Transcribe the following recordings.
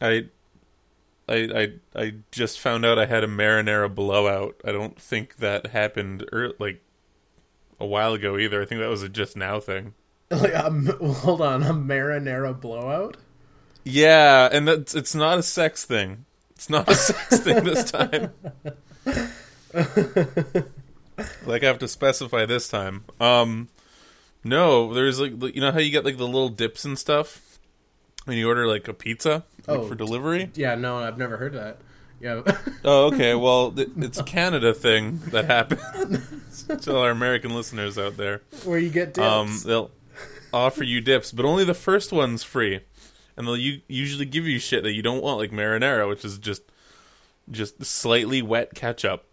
I, I, I, I just found out I had a marinara blowout. I don't think that happened er, like a while ago either. I think that was a just now thing. Like, um, hold on, a marinara blowout. Yeah, and that's it's not a sex thing. It's not a sex thing this time. like I have to specify this time. Um, no, there's like you know how you get like the little dips and stuff when you order like a pizza like, Oh, for delivery. Yeah, no, I've never heard that. Yeah, Oh, okay. Well, th- it's a Canada thing that happens to our American listeners out there, where you get dips. um, they'll offer you dips, but only the first one's free, and they'll u- usually give you shit that you don't want, like marinara, which is just just slightly wet ketchup.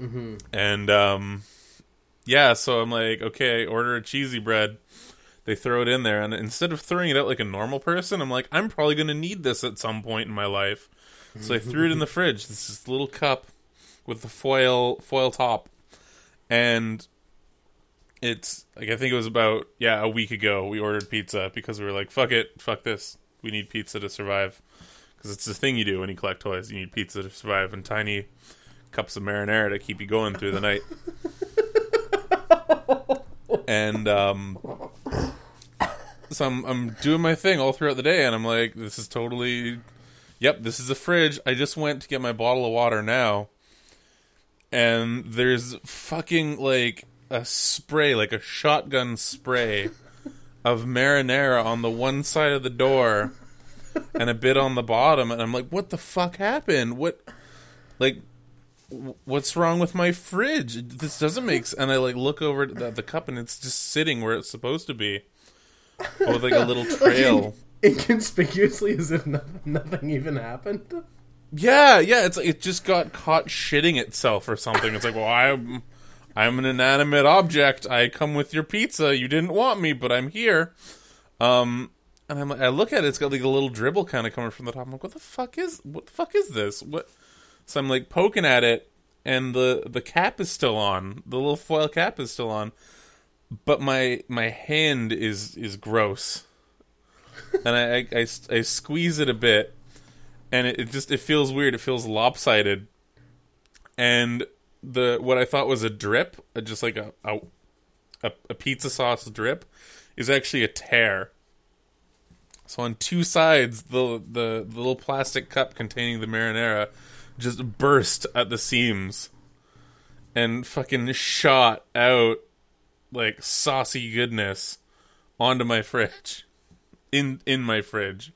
Mm-hmm. And um, yeah, so I'm like, okay, order a cheesy bread. They throw it in there, and instead of throwing it out like a normal person, I'm like, I'm probably going to need this at some point in my life. So I threw it in the fridge. This is little cup with the foil foil top, and it's like I think it was about yeah a week ago we ordered pizza because we were like fuck it fuck this we need pizza to survive because it's the thing you do when you collect toys you need pizza to survive and tiny cups of marinara to keep you going through the night and um so I'm I'm doing my thing all throughout the day and I'm like this is totally yep this is a fridge I just went to get my bottle of water now and there's fucking like a spray, like a shotgun spray of marinara on the one side of the door and a bit on the bottom and I'm like what the fuck happened? What like what's wrong with my fridge? This doesn't make sense. And I like look over at the, the cup and it's just sitting where it's supposed to be. With like a little trail. inconspicuously as if no- nothing even happened. Yeah, yeah, it's it just got caught shitting itself or something. It's like, well, I'm I'm an inanimate object. I come with your pizza. You didn't want me, but I'm here. Um, and I'm like, I look at it. It's got like a little dribble kind of coming from the top. I'm like, what the fuck is what the fuck is this? What? So I'm like poking at it, and the the cap is still on. The little foil cap is still on, but my my hand is is gross, and I I, I, I squeeze it a bit and it, it just it feels weird. It feels lopsided, and the what I thought was a drip, uh, just like a a, a, a pizza sauce drip, is actually a tear. So on two sides, the, the the little plastic cup containing the marinara just burst at the seams, and fucking shot out like saucy goodness onto my fridge, in in my fridge.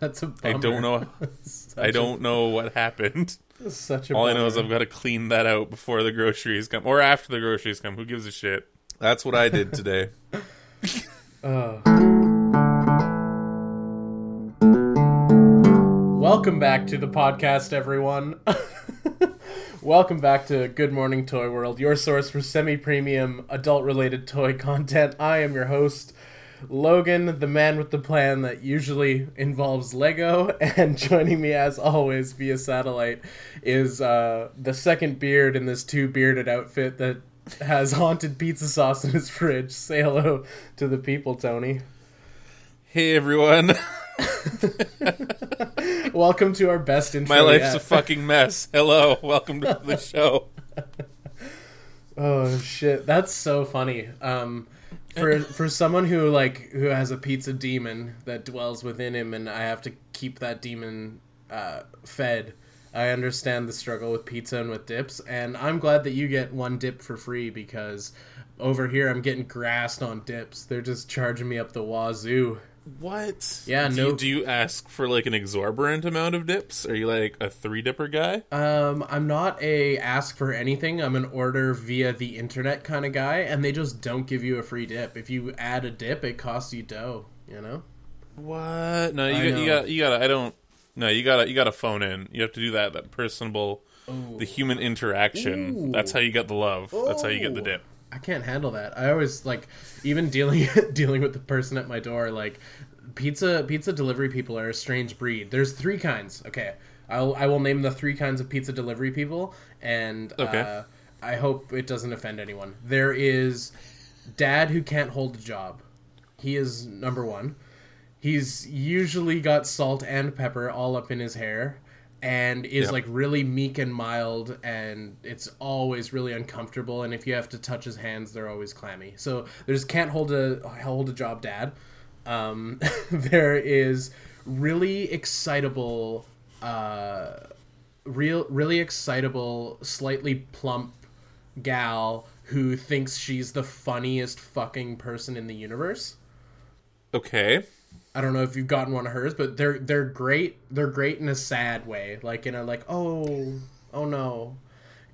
That's a I bummer. don't know. i don't know what happened. such a All I know is. I've got to clean that out before the groceries come, or after the groceries come. Who gives a shit? That's what I did today. Oh. Welcome back to the podcast, everyone. Welcome back to Good Morning Toy World, your source for semi premium adult related toy content. I am your host, Logan, the man with the plan that usually involves Lego. And joining me, as always, via satellite is uh, the second beard in this two bearded outfit that has haunted pizza sauce in his fridge. Say hello to the people, Tony. hey everyone, Welcome to our best intro. my life's yet. a fucking mess. Hello, welcome to the show. Oh shit, that's so funny. Um, for for someone who like who has a pizza demon that dwells within him, and I have to keep that demon uh, fed. I understand the struggle with pizza and with dips, and I'm glad that you get one dip for free because over here I'm getting grassed on dips. They're just charging me up the wazoo. What? Yeah, do no- You, do you ask for like an exorbitant amount of dips? Are you like a three dipper guy? Um, I'm not a ask for anything. I'm an order via the internet kind of guy, and they just don't give you a free dip. If you add a dip, it costs you dough. You know. What? No, you got, know. you got you got. I don't. No, you got to you got to phone in. You have to do that. That personable, Ooh. the human interaction. Ooh. That's how you get the love. That's how you get the dip. I can't handle that. I always like even dealing dealing with the person at my door like pizza pizza delivery people are a strange breed. There's three kinds. Okay. I'll I will name the three kinds of pizza delivery people and Okay. uh, I hope it doesn't offend anyone. There is dad who can't hold a job. He is number 1. He's usually got salt and pepper all up in his hair and is Yep. like really meek and mild and it's always really uncomfortable and if you have to touch his hands they're always clammy. So there's can't hold a hold a job dad. Um, there is really excitable uh real really excitable slightly plump gal who thinks she's the funniest fucking person in the universe. Okay. I don't know if you've gotten one of hers, but they're they're great. They're great in a sad way, like in a like oh oh no.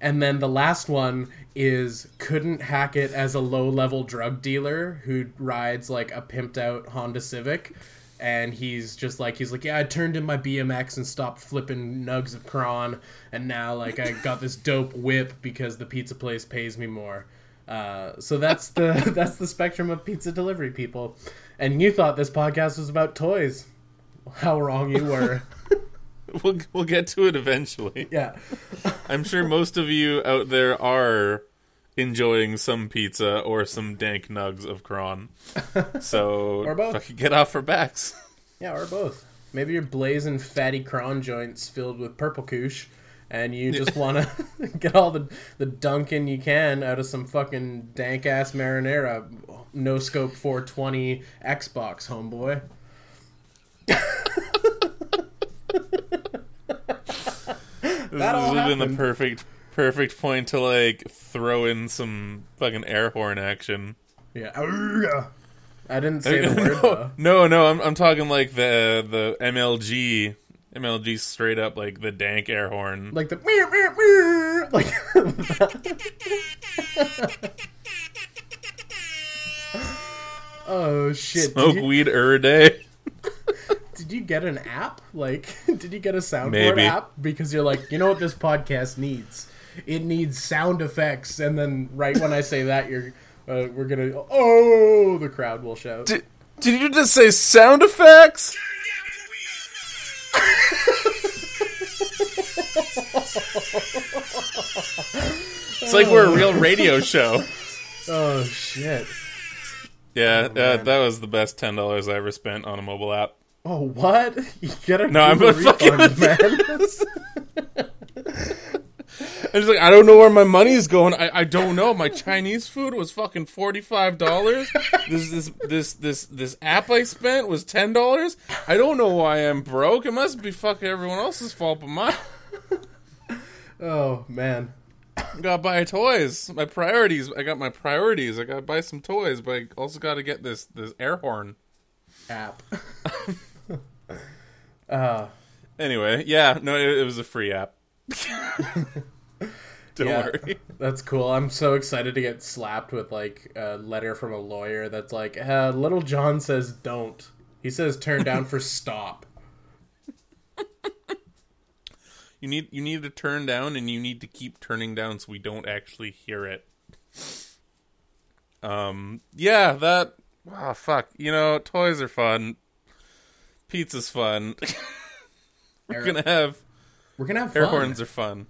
And then the last one is couldn't hack it as a low level drug dealer who rides like a pimped out Honda Civic, and he's just like he's like yeah I turned in my BMX and stopped flipping nugs of cron, and now like I got this dope whip because the pizza place pays me more. Uh, so that's the that's the spectrum of pizza delivery people. And you thought this podcast was about toys. How wrong you were. We'll we'll get to it eventually. yeah. I'm sure most of you out there are enjoying some pizza or some dank nugs of cron. So Or both. fucking get off our backs. Yeah, or both. Maybe you're blazing fatty cron joints filled with purple koosh and you just want to get all the the dunking you can out of some fucking dank ass marinara no scope 420 Xbox homeboy. This That all would have been the perfect perfect point to like throw in some fucking air horn action. Yeah. I didn't say the word no, though. no, no, I'm I'm talking like the the MLG MLG straight up like the dank air horn. Like the meow, meow, meow, like Oh shit. Smoke you, weed er day. did you get an app? Like did you get a soundboard Maybe. app because you're like, "You know what this podcast needs? It needs sound effects." And then right when I say that, you're uh, we're going to oh, the crowd will shout. Did, did you just say sound effects? it's like we're a real radio show. Oh shit. Yeah, uh, that was the best ten dollars I ever spent on a mobile app. Oh, what? You gotta No, I'm a fucking refund, with man. I'm just like, I don't know where my money's going. I, I don't know. My Chinese food was fucking forty five dollars. This this this this this app I spent was ten dollars. I don't know why I'm broke. It must be fucking everyone else's fault but mine. oh man. Gotta buy toys. My priorities. I got my priorities. I gotta buy some toys, but I also gotta get this this air horn. App. uh Anyway, yeah, no, it, it was a free app. Don't Yeah. worry. That's cool. I'm so excited to get slapped with like a letter from a lawyer that's like, uh, "Little John says don't." He says turn down for stop. You need you need to turn down, and you need to keep turning down so we don't actually hear it. Um. Yeah. That. Oh fuck. You know, toys are fun. Pizza's fun. We're Air- gonna have We're gonna have air fun. horns are fun.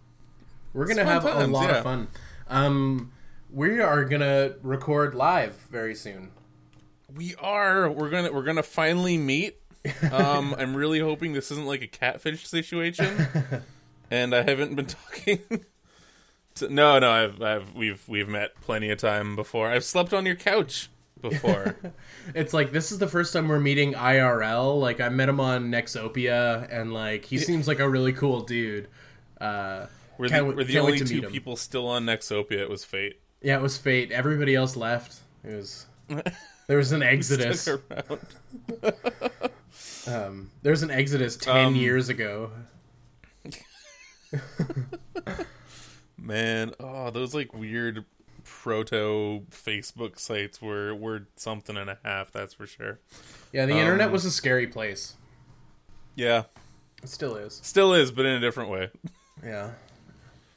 We're gonna have fun a lot yeah. of fun. Um, we are gonna record live very soon. We are. We're gonna. We're gonna finally meet. Um. I'm really hoping this isn't like a catfish situation. and I haven't been talking. To, no, no, I've, I've, we've, we've met plenty of time before. I've slept on your couch before. It's like this is the first time we're meeting IRL. Like I met him on Nexopia, and like he seems like a really cool dude. Uh, We're the, we're the only two people still on Nexopia. It was fate. yeah, it was fate. Everybody else left. It was there was an exodus. Um, there was an exodus ten Um, years ago. Man, oh, those like weird proto Facebook sites were were something and a half. That's for sure. Yeah, the internet um, was a scary place. Yeah, It still is. still is, but in a different way. Yeah.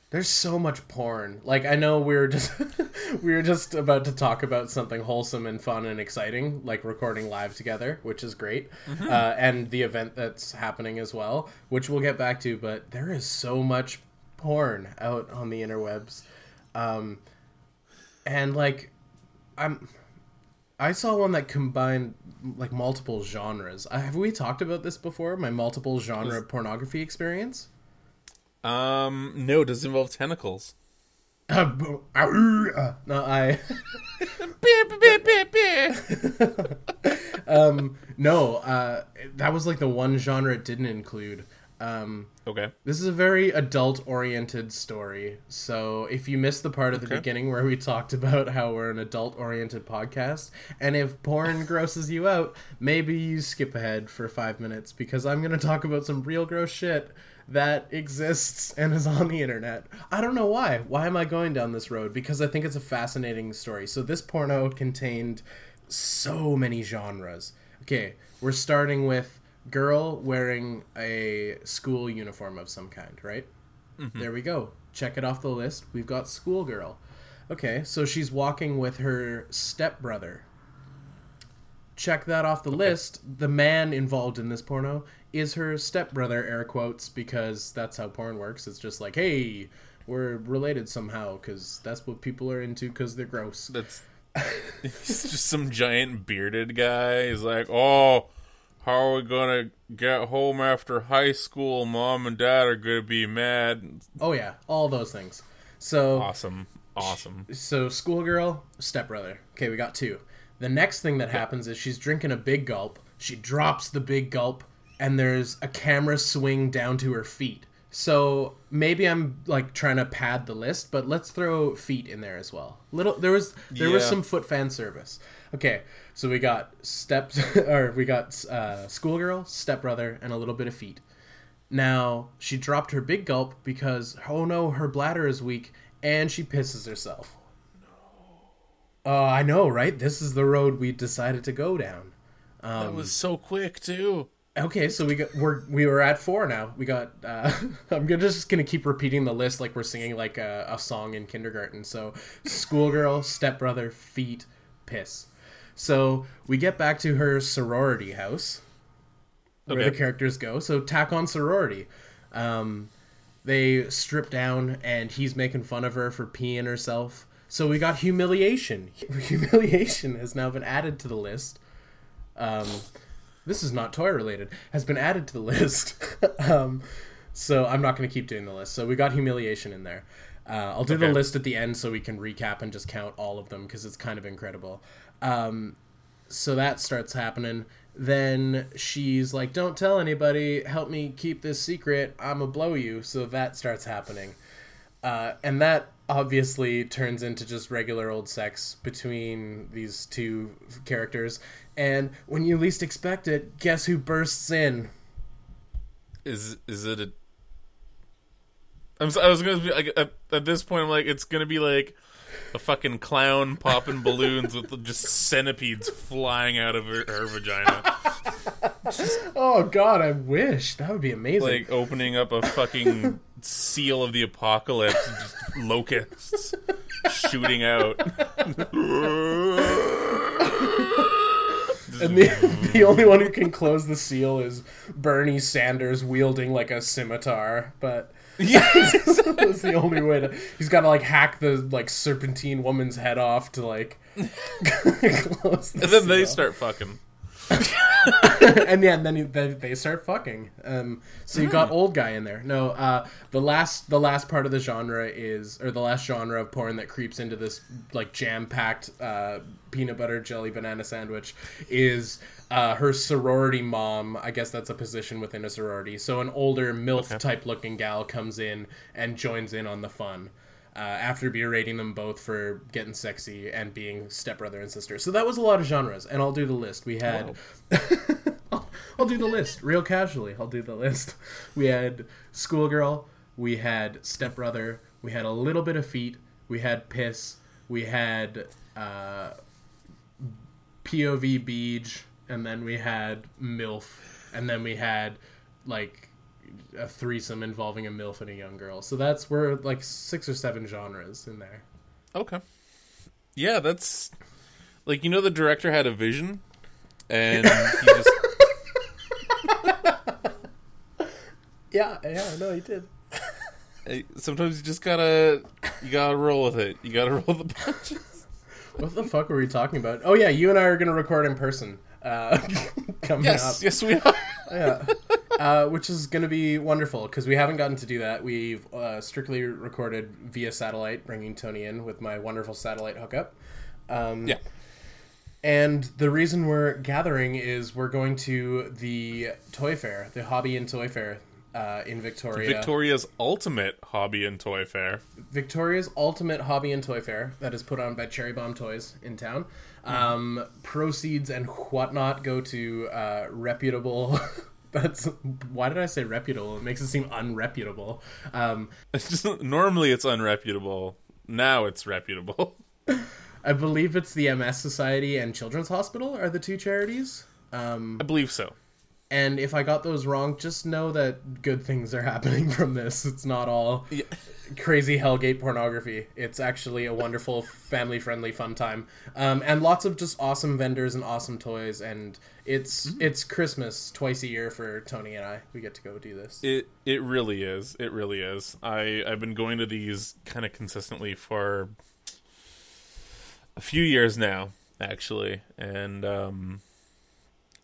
There's so much porn. Like I know we were just we were just about to talk about something wholesome and fun and exciting, like recording live together, which is great, Mm-hmm. uh, and the event that's happening as well, which we'll get back to. But there is so much porn out on the interwebs, um, and like I'm I saw one that combined like multiple genres. Uh, have we talked about this before? My multiple genre pornography experience. Um, no, does it involve tentacles? Uh, uh, no, I. um, no, uh, that was like the one genre it didn't include. Um, Okay. this is a very adult-oriented story. So if you missed the part at the Okay. beginning where we talked about how we're an adult-oriented podcast, and if porn grosses you out, maybe you skip ahead for five minutes because I'm going to talk about some real gross shit that exists and is on the internet. I don't know why. Why am I going down this road? Because I think it's a fascinating story. So this porno contained so many genres. Okay, we're starting with girl wearing a school uniform of some kind, right? Mm-hmm. There we go. Check it off the list. We've got schoolgirl. Okay, so she's walking with her stepbrother. Check that off the list. The man involved in this porno is her stepbrother, air quotes, because that's how porn works. It's just like, hey, we're related somehow, because that's what people are into, because they're gross. That's he's just some giant bearded guy. He's like, "Oh, how are we gonna get home after high school? Mom and Dad are gonna be mad." Oh, yeah, all those things. So. Awesome, awesome. so schoolgirl, stepbrother. Okay, we got two. The next thing that happens is she's drinking a big gulp. She drops the big gulp, and there's a camera swing down to her feet. So maybe I'm like trying to pad the list, but let's throw feet in there as well. Little there was there was some foot fan service. Okay, so we got steps or we got uh, schoolgirl, stepbrother, and a little bit of feet. Now, she dropped her big gulp because, oh no, her bladder is weak and she pisses herself. Oh, I know, right? This is the road we decided to go down. that was so quick too. Okay, so we got we're we were at four now. We got. Uh, I'm gonna just gonna keep repeating the list like we're singing like a, a song in kindergarten. So, schoolgirl, stepbrother, feet, piss. So we get back to her sorority house, where Okay. the characters go. So tack on sorority. Um, they strip down, and he's making fun of her for peeing herself. So we got humiliation. Humiliation has now been added to the list. Um, this is not toy related. Has been added to the list. um, so I'm not going to keep doing the list. So we got humiliation in there. Uh, I'll do the list at the end so we can recap and just count all of them because it's kind of incredible. Um, so that starts happening. Then she's like, "Don't tell anybody. Help me keep this secret. I'ma blow you." So that starts happening, uh, and that obviously turns into just regular old sex between these two characters. And when you least expect it, guess who bursts in? Is is it a? I'm. I was gonna be like at, at this point. I'm like, it's gonna be like a fucking clown popping balloons with just centipedes flying out of her, her vagina, Oh God, I wish that would be amazing. like opening up a fucking seal of the apocalypse, just locusts shooting out. And the, the only one who can close the seal is Bernie Sanders wielding like a scimitar, but yeah, that's the only way to. He's got to like hack the like serpentine woman's head off to like close. The and then they start fucking. and yeah, and then you, they, they start fucking. Um, so you got old guy in there. No, uh, the last the last part of the genre is, or the last genre of porn that creeps into this like jam packed uh, peanut butter jelly banana sandwich is uh, her sorority mom. I guess that's a position within a sorority. So an older milf type looking gal comes in and joins in on the fun. Uh, after berating them both for getting sexy and being stepbrother and sister. So that was a lot of genres, and I'll do the list. We had I'll, I'll do the list real casually. I'll do the list. We had schoolgirl, we had stepbrother, we had a little bit of feet, we had piss, we had uh, POV beach, and then we had milf, and then we had like a threesome involving a milf and a young girl. So that's we're like six or seven genres in there. Okay. Yeah, that's like you know the director had a vision, and he just Yeah, yeah, no, he did. sometimes you just gotta you gotta roll with it. You gotta roll the punches. What the fuck were we talking about? Oh yeah, you and I are gonna record in person. Uh, coming Yes, up. yes, we are. yeah. Uh, which is going to be wonderful because we haven't gotten to do that. We've uh, strictly recorded via satellite, bringing Tony in with my wonderful satellite hookup. Um, Yeah. And the reason we're gathering is we're going to the toy fair, the Hobby and Toy Fair uh, in Victoria. Victoria's ultimate hobby and toy fair. Victoria's ultimate hobby and toy fair that is put on by Cherry Bomb Toys in town. Um, proceeds and whatnot go to uh, reputable. That's why did I say reputable? It makes it seem unreputable. Um, It's just normally it's unreputable. Now it's reputable. I believe it's the MS Society and Children's Hospital are the two charities. Um, I believe so. And if I got those wrong, just know that good things are happening from this. It's not all Yeah. crazy Hellgate pornography. It's actually a wonderful, family friendly, fun time, um, and lots of just awesome vendors and awesome toys. And it's it's Christmas twice a year for Tony and I. We get to go do this. It it really is. It really is. I I've been going to these kind of consistently for a few years now, actually, and um,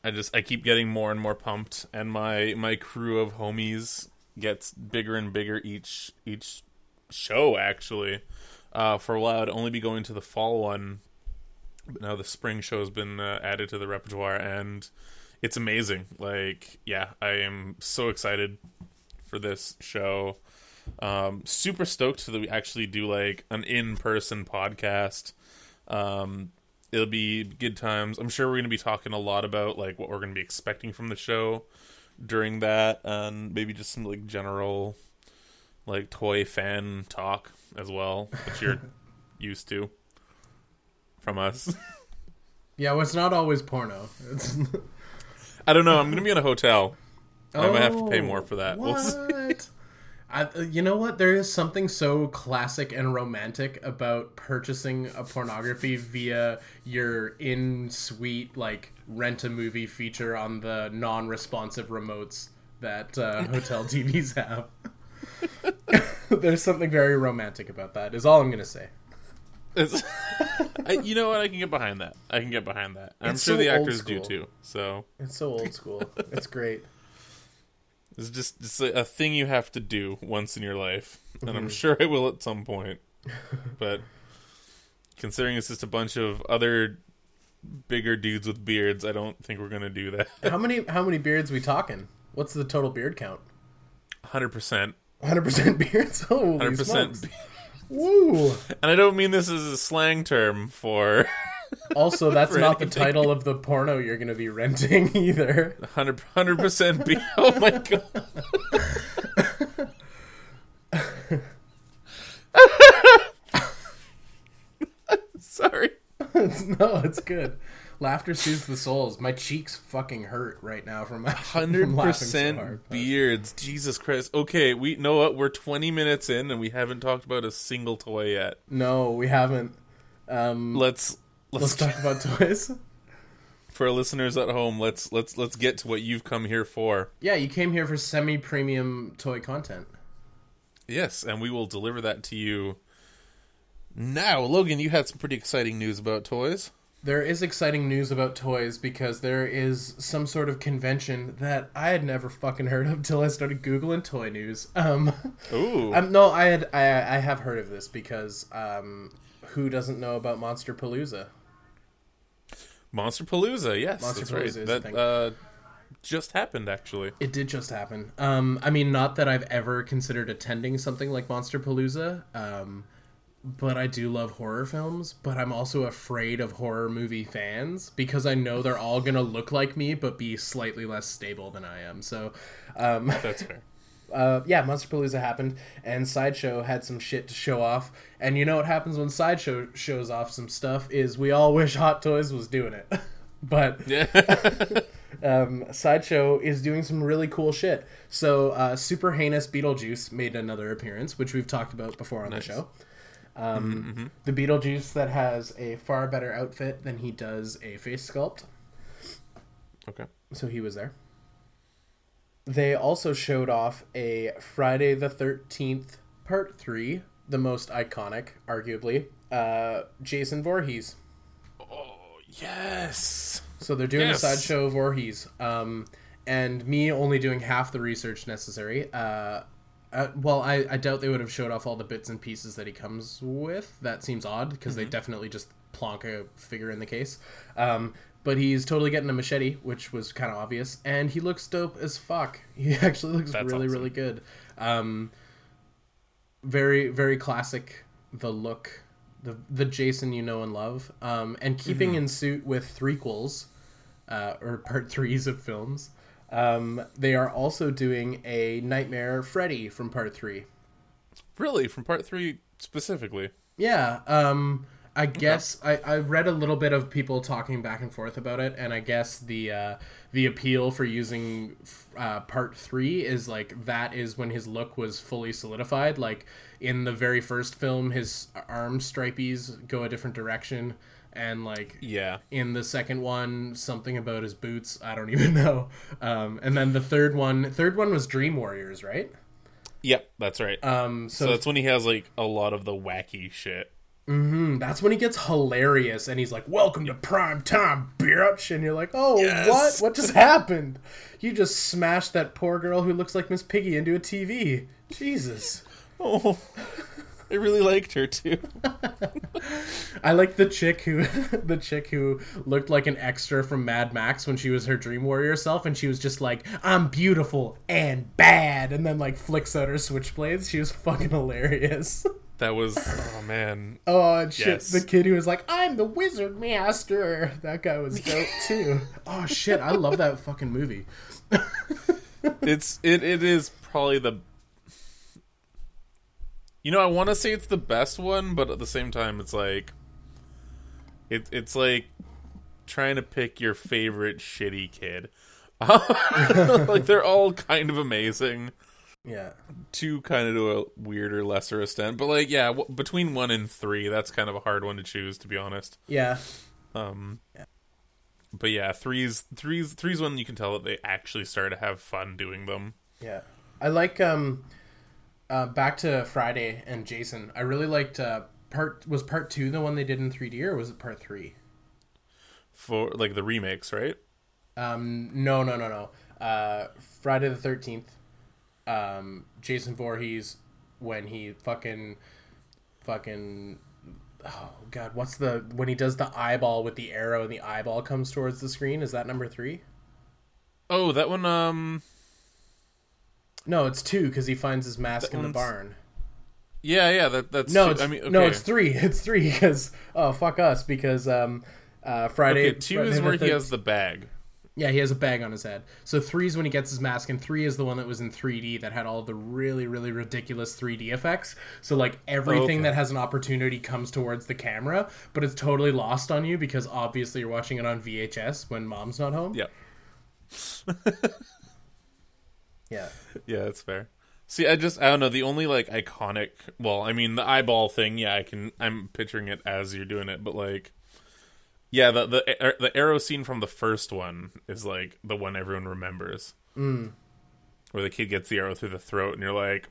I just I keep getting more and more pumped, and my my crew of homies gets bigger and bigger each each show. Actually, uh, for a while I'd only be going to the fall one, but now the spring show has been uh, added to the repertoire, and it's amazing. Like, yeah, I am so excited for this show. Um, super stoked that we actually do like an in-person podcast. Um, it'll be good times. I'm sure we're going to be talking a lot about like what we're going to be expecting from the show during that, and maybe just some like general like toy fan talk as well, which you're used to from us. Yeah, well, it's not always porno. It's... I don't know. I'm going to be in a hotel. I might have to pay Oh, more for that. We'll. What? I, you know what? There is something so classic and romantic about purchasing a pornography via your in-suite like rent a movie feature on the non-responsive remotes that uh, hotel TVs have. There's something very romantic about that. Is all I'm gonna say. I, you know what? I can get behind that. I can get behind that. I'm It's sure so the actors do too. So It's so old school. it's great. It's just it's a, a thing you have to do once in your life, and Mm-hmm. I'm sure I will at some point. but considering it's just a bunch of other bigger dudes with beards, I don't think we're gonna do that. How many how many beards we talking? What's the total beard count? Hundred percent, 100% beards. Hundred percent. Woo! And I don't mean this as a slang term for Also, that's not the title of the porno you're going to be renting either. 100 percent. Be- oh my god. Sorry. no, it's good. Laughter soothes the souls. My cheeks fucking hurt right now from my Hundred from laughing so percent beards. Jesus Christ. Okay, we know what we're twenty minutes in and we haven't talked about a single toy yet. No, we haven't. Um, Let's let's, let's talk about toys. for our listeners at home. Let's let's let's get to what you've come here for. Yeah, you came here for semi-premium toy content. Yes, and we will deliver that to you. Now, Logan, you had some pretty exciting news about toys. There is exciting news about toys because there is some sort of convention that I had never fucking heard of till I started googling toy news. Um, Ooh, um no, I had I I have heard of this because um, who doesn't know about Monster Palooza? Monster Palooza. Yes, Monster that's Palooza right. That uh, just happened actually. It did just happen. Um, I mean, not that I've ever considered attending something like Monster Palooza, um, but I do love horror films. But I'm also afraid of horror movie fans because I know they're all gonna look like me, but be slightly less stable than I am. So, um, That's fair. Uh, yeah, Monster Palooza happened, and Sideshow had some shit to show off. And you know what happens when Sideshow shows off some stuff is we all wish Hot Toys was doing it, but um, Sideshow is doing some really cool shit. So, uh, Super Heinous Beetlejuice made another appearance, which we've talked about before on Nice. the show. Um, The Beetlejuice that has a far better outfit than he does a face sculpt. okay. So he was there. They also showed off a Friday the 13th Part 3, the most iconic, arguably, uh, Jason Voorhees. Oh, yes. So they're doing Yes. a sideshow of Voorhees, um, and me only doing half the research necessary. Uh, uh, well, I, I doubt they would have showed off all the bits and pieces that he comes with. That seems odd because they definitely just plonk a figure in the case. Um, but he's totally getting a machete, which was kind of obvious, and he looks dope as fuck. He actually looks That's really awesome. really good. Um, very very classic. The look, the the Jason you know and love, um, and keeping Mm-hmm. in suit with threequels uh, or part threes of films. Um, they are also doing a Nightmare Freddy from part three. Really, from part three specifically. Yeah, um, I guess I, I read a little bit of people talking back and forth about it, and I guess the uh, the appeal for using uh, part three is like that is when his look was fully solidified. Like in the very first film, his arm stripies go a different direction, and like Yeah. in the second one something about his boots i don't even know um, and then the third one third one was dream warriors right Yep, that's right. um, so so, that's when he has like a lot of the wacky shit. Mm, that's when he gets hilarious and he's like welcome to prime time bitch and you're like oh Yes. what what just happened you just smashed that poor girl who looks like miss piggy into a tv jesus Oh, I really liked her too. I like the chick who the chick who looked like an extra from Mad Max when she was her Dream Warrior self, and she was just like, "I'm beautiful and bad," and then like flicks out her switchblades. She was fucking hilarious. That was oh man. Oh and shit! Yes. The kid who was like, "I'm the Wizard Master." That guy was dope too. oh shit! I love that fucking movie. It's it it is probably the You know, I want to say it's the best one, but at the same time it's like it it's like trying to pick your favorite shitty kid. like they're all kind of amazing Yeah. to kind of to a weirder lesser extent but like yeah w- between 1 and 3 that's kind of a hard one to choose to be honest Yeah. um Yeah. but yeah three's three's three's when you can tell that they actually started to have fun doing them Yeah, I like um, uh, back to Friday and Jason. I really liked uh, part was part two the one they did in 3D or was it part three? for like the remakes right Um, no, no, no, no. Uh, Friday the Thirteenth. Um, Jason Voorhees when he fucking, fucking. Oh God, what's the when he does the eyeball with the arrow and the eyeball comes towards the screen? Is that number three? oh that one um No, it's two because he finds his mask That in the barn. yeah yeah that that's No, two- it's i mean okay. no, it's three. It's three because oh fuck us because um uh Friday. okay two Friday is where he has the bag Yeah, he has a bag on his head. So three is when he gets his mask, and three is the one that was in 3D that had all the really, really ridiculous 3D effects. So like everything Okay. that has an opportunity comes towards the camera, but it's totally lost on you because obviously you're watching it on VHS when mom's not home. yeah Yeah. Yeah, that's fair. See, I just I don't know the only like iconic. Well, I mean the eyeball thing. Yeah, I can. I'm picturing it as you're doing it, but like, yeah, the the the arrow scene from the first one is like the one everyone remembers, mm. where the kid gets the arrow through the throat, and you're like,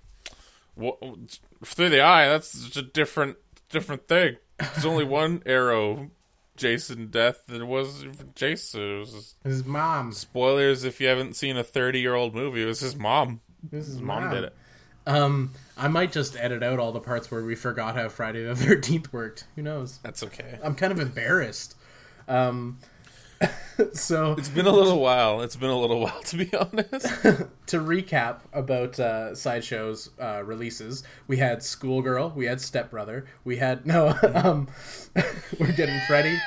through the eye? That's just a different different thing. There's only one arrow. Jason death. There was Jason. It was His mom. spoilers if you haven't seen a 30 year old movie. It was his mom. This is His mom did it. Um, I might just edit out all the parts where we forgot how Friday the 13th worked. Who knows? That's okay. I'm kind of embarrassed. Um, so It's been a little while. It's been a little while, to be honest. to recap about uh, sideshow's uh, releases, we had Schoolgirl, we had Stepbrother, we had no, um, we're getting Freddy,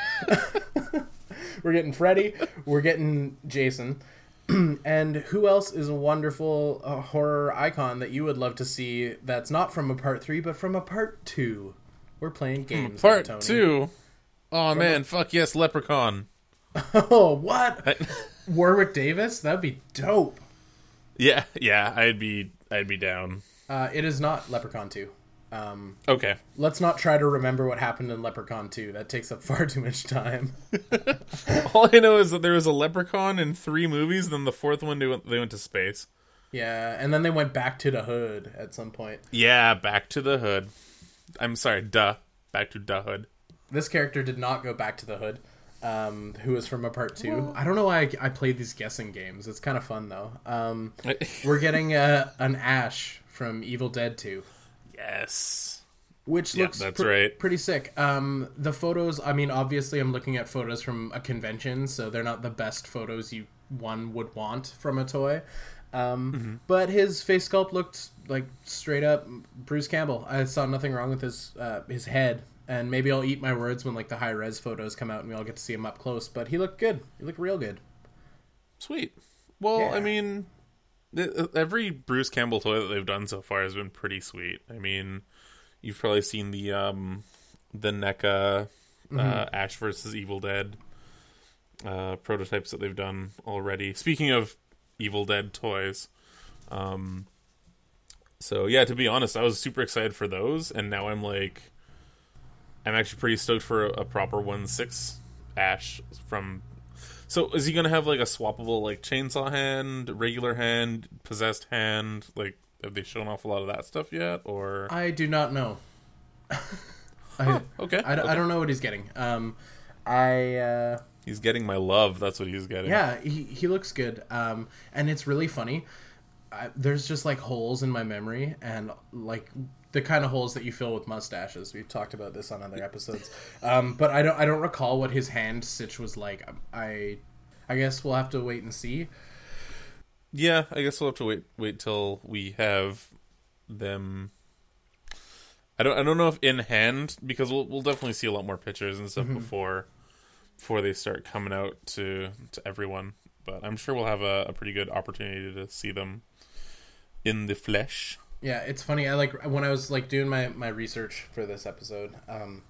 we're getting Freddy, we're getting Jason, and who else is a wonderful uh, horror icon that you would love to see? That's not from a part three, but from a part two. We're playing games. now, Part Tony. two. Oh man, fuck yes, Leprechaun. Oh, what? Warwick Davis? That'd be dope. yeah, yeah, I'd be, I'd be down. Uh, it is not Leprechaun 2. Um, Okay. let's not try to remember what happened in Leprechaun 2. That takes up far too much time. All I know is that there was a Leprechaun in three movies. Then the fourth one, they went, they went to space. Yeah, and then they went back to the hood at some point. Yeah, back to the hood. I'm sorry, duh. Back to the hood. This character did not go back to the hood. um, who was from a part two. I don't know why I, I played these guessing games. It's kind of fun though. Um, we're getting a, an Ash from Evil Dead 2, yes. which Yeah, looks that's pre- right. pretty sick. Um, the photos, I mean, obviously, I'm looking at photos from a convention, so they're not the best photos you one would want from a toy. Um, Mm-hmm. But his face sculpt looked like straight up Bruce Campbell. I saw nothing wrong with his uh, his head, and maybe I'll eat my words when like the high res photos come out and we all get to see him up close. But he looked good. He looked real good. Sweet. Well, Yeah. I mean, every Bruce Campbell toy that they've done so far has been pretty sweet. I mean, you've probably seen the um the NECA Mm-hmm. uh, Ash versus Evil Dead uh, prototypes that they've done already. Speaking of Evil Dead toys, um, so yeah, to be honest, I was super excited for those, and now I'm like, I'm actually pretty stoked for a, a proper one six Ash from so is he gonna have like a swappable like chainsaw hand, regular hand, possessed hand? Like have they shown off a lot of that stuff yet? Or I do not know. I, okay, I, okay. I don't know what he's getting. Um, I uh, he's getting my love. That's what he's getting. yeah, he he looks good. Um, and it's really funny. I, there's just like holes in my memory, and like the kind of holes that you fill with mustaches. We've talked about this on other episodes. Um, but I don't I don't recall what his hand stitch was like. I I guess we'll have to wait and see. yeah. I guess we'll have to wait wait till we have them. I don't I don't know if in hand because we'll we'll definitely see a lot more pictures and stuff before before they start coming out to to everyone. But I'm sure we'll have a, a pretty good opportunity to see them in the flesh. Yeah, it's funny. I like when I was like doing my my research for this episode. Um,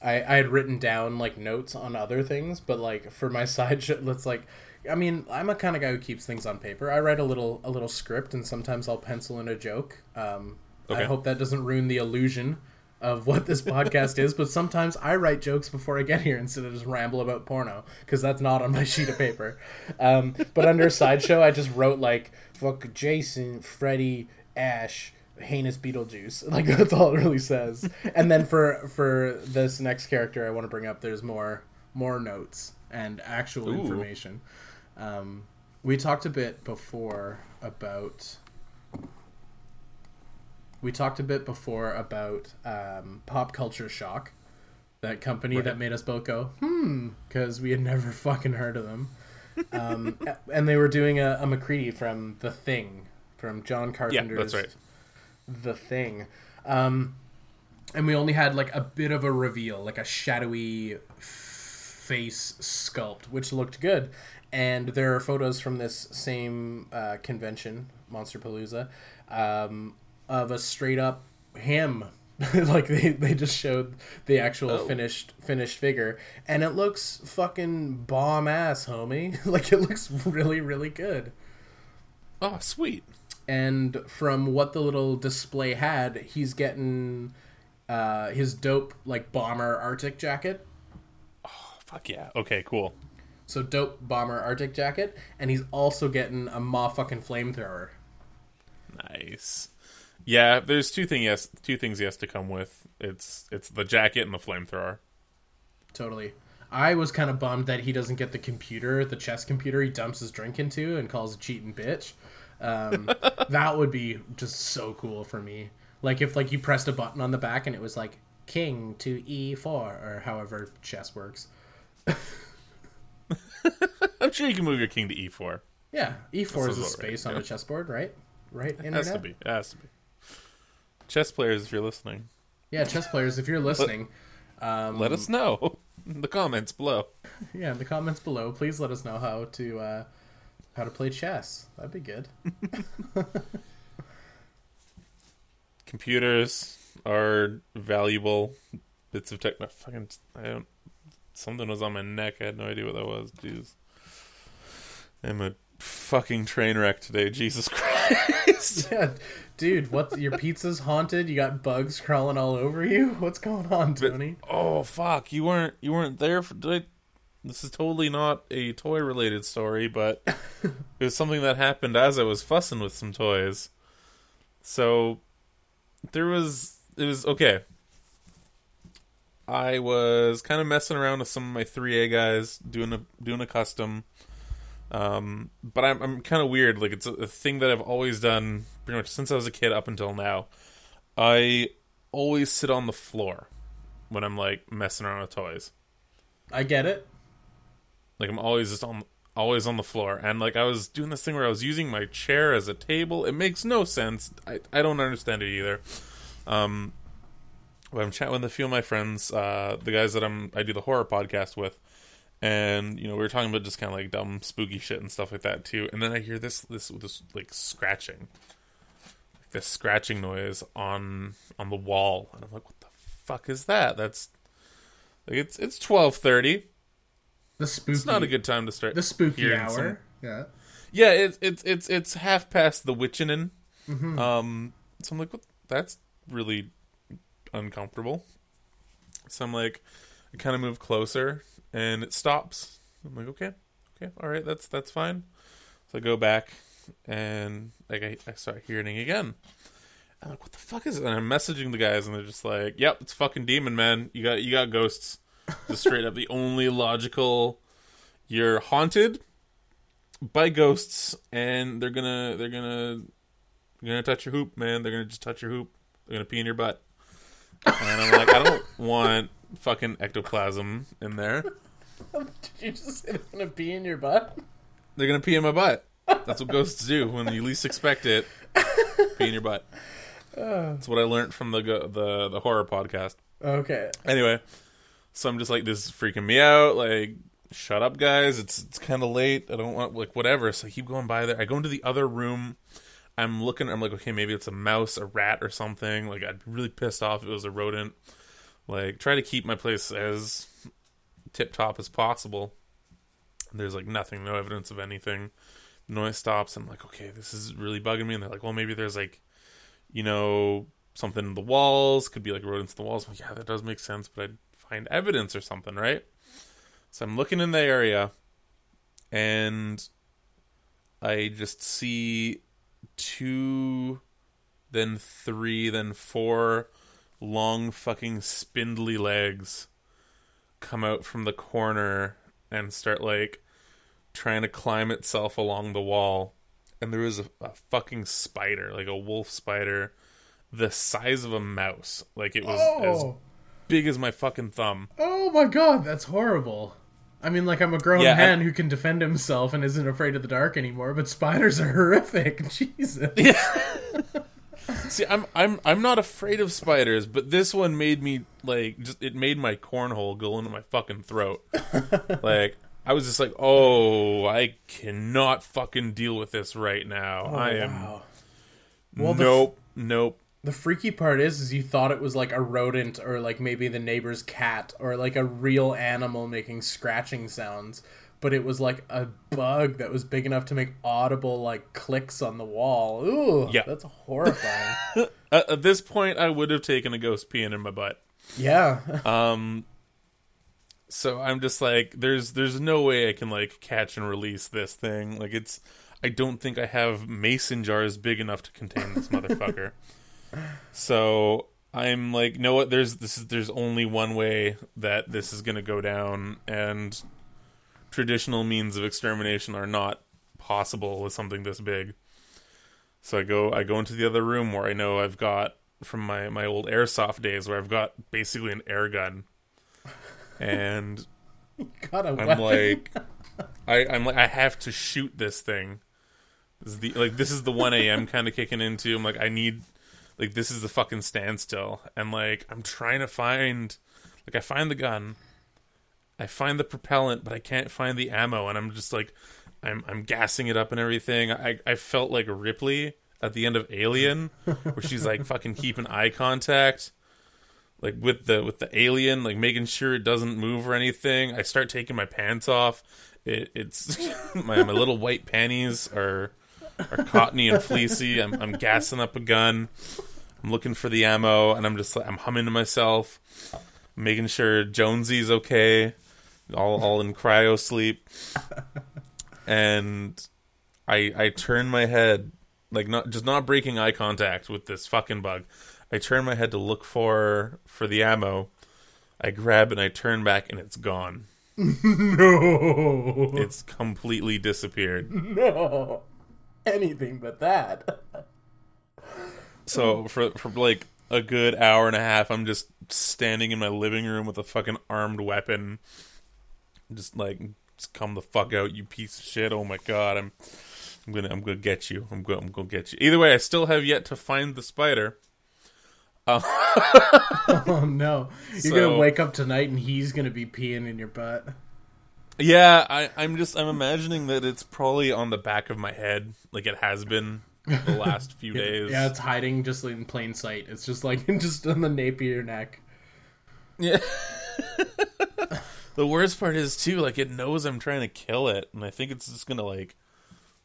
I I had written down like notes on other things, but like for my side shit, let's like. I mean, I'm a kind of guy who keeps things on paper. I write a little a little script, and sometimes I'll pencil in a joke. Um, I hope that doesn't ruin the illusion of what this podcast is. But sometimes I write jokes before I get here instead of just ramble about porno because that's not on my sheet of paper. Um, but under sideshow, I just wrote like "fuck Jason, Freddy, Ash." heinous beetlejuice like that's all it really says and then for for this next character i want to bring up there's more more notes and actual Ooh. information um, we talked a bit before about we talked a bit before about um, pop culture shock that company Right. that made us both go hmm because we had never fucking heard of them um, and they were doing a, a MacReady from The Thing, from John Carpenter's Yeah, that's right. The Thing. Um, and we only had like a bit of a reveal, like a shadowy face sculpt, which looked good. And there are photos from this same uh, convention, Monster Palooza, um, of a straight up him. like they, they just showed the actual Oh. finished finished figure and it looks fucking bomb ass homie like it looks really really good Oh, sweet. And from what the little display had, he's getting uh, his dope like bomber Arctic jacket. Oh fuck yeah. Okay, cool. So dope bomber Arctic jacket, and he's also getting a motherfucking flamethrower. Nice. Yeah, there's two thing yes, two things he has to come with. It's it's the jacket and the flamethrower. Totally. I was kind of bummed that he doesn't get the computer, the chess computer he dumps his drink into and calls a cheating bitch. Um, that would be just so cool for me. Like if like you pressed a button on the back and it was like king to e4 or however chess works. I'm sure you can move your king to e e4. Yeah, E4 is a about right, space on yeah. a chessboard, right? Right, It has to be. It has to be. Chess players, if you're listening, Yeah, chess players, if you're listening, um, let us know in the comments below. yeah, in the comments below, please let us know how to uh, how to play chess. That'd be good. Computers are valuable bits of tech. Fucking, I don't. Something was on my neck. I had no idea what that was. Jeez. I'm a fucking train wreck today. Jesus Christ. Yeah, dude, what? Your pizza's haunted. You got bugs crawling all over you. What's going on, Tony? Oh fuck! You weren't you weren't there for. Did I, this is totally not a toy related story, but it was something that happened as I was fussing with some toys. So there was it was okay. I was kind of messing around with some of my 3A guys doing a doing a custom. Um, but I'm I'm kind of weird. Like it's a, a thing that I've always done pretty much since I was a kid up until now. I always sit on the floor when I'm like messing around with toys. I get it. Like I'm always just on always on the floor. And like I was doing this thing where I was using my chair as a table. It makes no sense. I, I don't understand it either. Um but I'm chatting with a few of my friends, uh the guys that I'm I do the horror podcast with. And you know, we were talking about just kind of like dumb spooky shit and stuff like that too. And then I hear this this this like scratching. Like this scratching noise on on the wall. And I'm like, what the fuck is that? That's like it's it's twelve thirty. The spooky. It's not a good time to start The spooky hour. some- Yeah. yeah, it's it's it's it's half past the witchinin. Mm-hmm. Um, so I'm like, what? That's really uncomfortable. So I'm like, I kind of move closer, and it stops. I'm like, okay, okay, all right, that's that's fine. So I go back, and like I, I start hearing again. I'm like, what the fuck is it? And I'm messaging the guys, and they're just like, "Yep, it's fucking demon, man. You got you got ghosts." Just straight up, the only logical. You're haunted by ghosts, and they're gonna they're gonna they're gonna touch your hoop, man. They're gonna just touch your hoop. They're gonna pee in your butt. And I'm like, I don't want fucking ectoplasm in there. Did you just say it's gonna be in your butt? They're gonna pee in my butt. That's what ghosts do when you least expect it. Pee in your butt. That's what I learned from the the the horror podcast. Okay. Anyway, so I'm just like, this is freaking me out. Like, shut up, guys. It's it's kind of late. I don't want like whatever. So I keep going by there. I go into the other room. I'm looking. I'm like, okay, maybe it's a mouse, a rat, or something. Like, I'd be really pissed off if it was a rodent. Like, try to keep my place as tip top as possible. There's like nothing, no evidence of anything. Noise stops. I'm like, okay, this is really bugging me. And they're like, well, maybe there's like, you know, something in the walls. Could be like rodents in the walls. I'm like, yeah, that does make sense, but I'd find evidence or something, right? So I'm looking in the area, and I just see two, then three, then four long fucking spindly legs come out from the corner and start like trying to climb itself along the wall. And there was a, a fucking spider, like a wolf spider, the size of a mouse. Like it was as Oh. Big as my fucking thumb. Oh my god, that's horrible. I mean, like I'm a grown Yeah, I- man who can defend himself and isn't afraid of the dark anymore, but spiders are horrific. Jesus. Yeah. See, I'm I'm I'm not afraid of spiders, but this one made me like just it made my cornhole go into my fucking throat. like I was just like, "Oh, I cannot fucking deal with this right now. Oh, I am Wow. Well, nope, nope. The freaky part is, is you thought it was like a rodent or like maybe the neighbor's cat or like a real animal making scratching sounds, but it was like a bug that was big enough to make audible like clicks on the wall. Ooh, Yeah. that's horrifying. At, this point, I would have taken a ghost peeing in my butt. yeah, Um, so I'm just like, there's there's no way I can like catch and release this thing. Like it's, I don't think I have mason jars big enough to contain this motherfucker. So I'm like, no, what? There's this is there's only one way that this is gonna go down, and traditional means of extermination are not possible with something this big. So I go I go into the other room where I know I've got from my my old airsoft days where I've got basically an air gun, and got a I'm weapon. like, I I'm like I have to shoot this thing. This is the like this is the one a.m. kind of kicking into. I'm like I need like this is the fucking standstill, and like I'm trying to find like I find the gun, I find the propellant, but I can't find the ammo, and I'm just like I'm I'm gassing it up and everything. I I felt like Ripley at the end of Alien, where she's like fucking keeping eye contact like with the with the alien, like making sure it doesn't move or anything. I start taking my pants off. It, it's my my little white panties are are cottony and fleecy. I'm I'm gassing up a gun. I'm looking for the ammo, and I'm just like I'm humming to myself, making sure Jonesy's okay, all all in cryo sleep. And I I turn my head, like not just not breaking eye contact with this fucking bug. I turn my head to look for for the ammo. I grab and I turn back and it's gone. No. It's completely disappeared. no. Anything but that. So for for like a good hour and a half, I'm just standing in my living room with a fucking armed weapon, just like just come the fuck out, you piece of shit! Oh my god, I'm I'm gonna I'm gonna get you. I'm gonna I'm gonna get you. Either way, I still have yet to find the spider. Oh no. You're So- gonna wake up tonight and he's gonna be peeing in your butt. Yeah, I, I'm just I'm imagining that it's probably on the back of my head, like it has been the last few days. Yeah, it's hiding just in plain sight. It's just like just on the nape of your neck. Yeah. the worst part is too, like it knows I'm trying to kill it, and I think it's just gonna like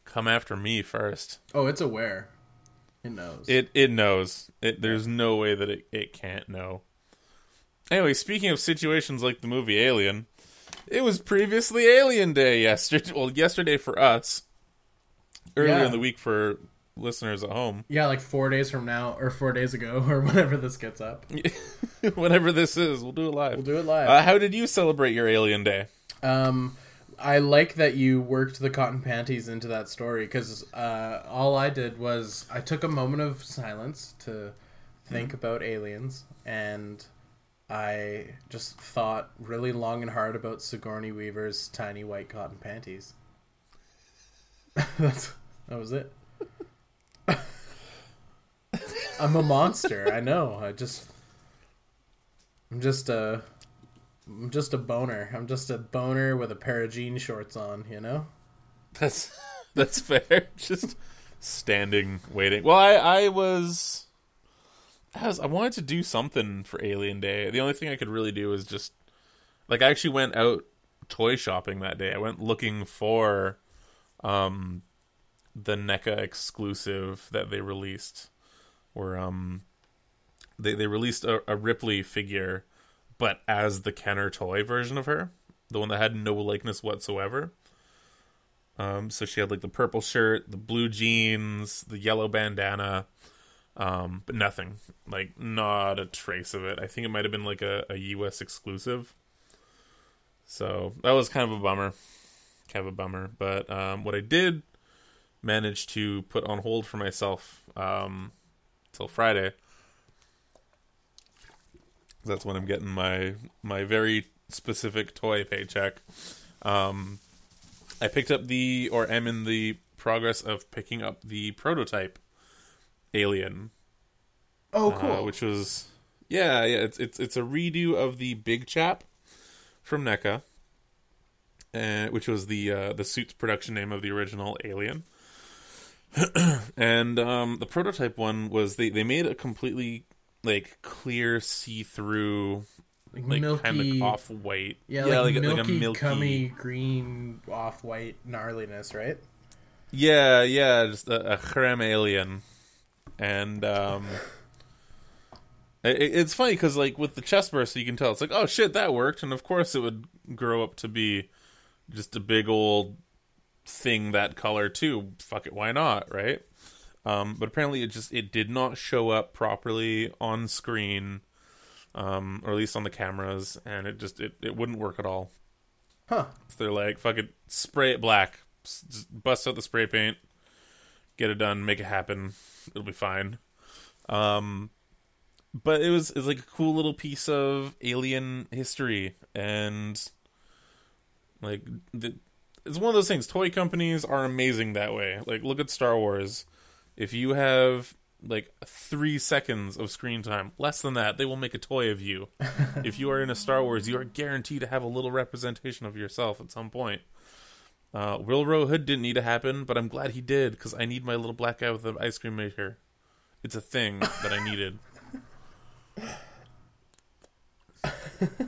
come after me first. Oh, it's aware. It knows. It it knows. It there's no way that it, it can't know. Anyway, speaking of situations like the movie Alien, it was previously Alien Day yesterday. Well, yesterday for us. Earlier Yeah. in the week for listeners at home. yeah, like four days from now, or four days ago, or whenever this gets up. Whenever this is, we'll do it live. We'll do it live. Uh, how did you celebrate your Alien Day? Um, I like that you worked the cotton panties into that story because uh, all I did was I took a moment of silence to think about aliens and I just thought really long and hard about Sigourney Weaver's tiny white cotton panties. That's that was it. I'm a monster. I know. I just I'm just a I'm just a boner. I'm just a boner with a pair of jean shorts on, you know? That's that's fair. Just standing waiting. Well, I I was I was I wanted to do something for Alien Day. The only thing I could really do was just like I actually went out toy shopping that day. I went looking for um the NECA exclusive that they released where um they they released a, a Ripley figure but as the Kenner toy version of her, the one that had no likeness whatsoever. Um, so she had like the purple shirt, the blue jeans, the yellow bandana, um, but nothing, like not a trace of it. I think it might have been like a, a U.S. exclusive. So that was kind of a bummer, kind of a bummer. But um, what I did manage to put on hold for myself um, till Friday. That's when I'm getting my my very specific toy paycheck. Um, I picked up the, or am in the progress of picking up the prototype Alien, Oh, uh, which was, yeah, yeah, it's it's it's a redo of the Big Chap from NECA, uh, which was the uh, the suit's production name of the original Alien. and um, the prototype one was they they made a completely like clear see through like, like milky, kind of off white yeah, like, a- milky, cummy, green, off-white gnarliness, right? Yeah, yeah, just a, a creme alien, and um, it, it's funny because like with the chest burst, you can tell it's like, oh shit, that worked, and of course it would grow up to be just a big old thing that color too. Fuck it, why not, right? Um, but apparently it just it did not show up properly on screen, um, or at least on the cameras, and it just it, it wouldn't work at all. Huh. So they're like, fuck it, spray it black. Just bust out the spray paint, get it done, make it happen. It'll be fine. Um, but it was it's like a cool little piece of alien history, and like the, it's one of those things. Toy companies are amazing that way. Like, look at Star Wars. If you have like three seconds of screen time, less than that, they will make a toy of you. if you are in a Star Wars, you are guaranteed to have a little representation of yourself at some point. Uh, Willrow Hood didn't need to happen, but I'm glad he did because I need my little black guy with the ice cream maker. It's a thing that I needed.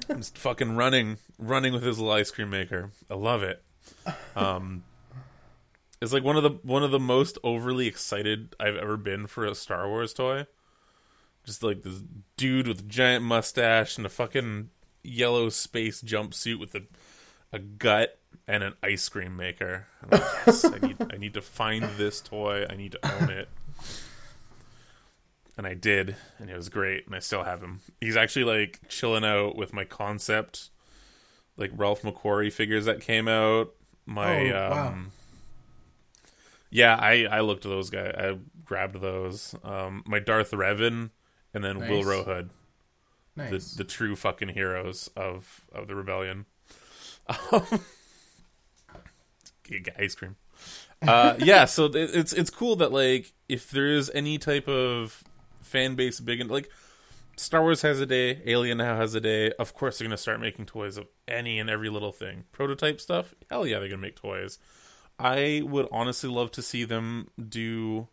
I'm just fucking running, running with his little ice cream maker. I love it. Um, it's like one of the one of the most overly excited I've ever been for a Star Wars toy. Just like this dude with a giant mustache and a fucking yellow space jumpsuit with a a gut and an ice cream maker. Like, yes, I need I need to find this toy. I need to own it. and I did, and it was great, and I still have him. He's actually like chilling out with my concept, like Ralph McQuarrie figures that came out. My Oh, wow. um, yeah, I I looked at those guys. I grabbed those. Um, my Darth Revan, and then Will Nice. Rohood, Nice. the the true fucking heroes of of the rebellion. Um, ice cream. Uh, yeah, so it- it's it's cool that like if there is any type of fan base big and like Star Wars has a day, Alien now has a day. Of course, they're gonna start making toys of any and every little thing. Prototype stuff, hell yeah, they're gonna make toys. I would honestly love to see them do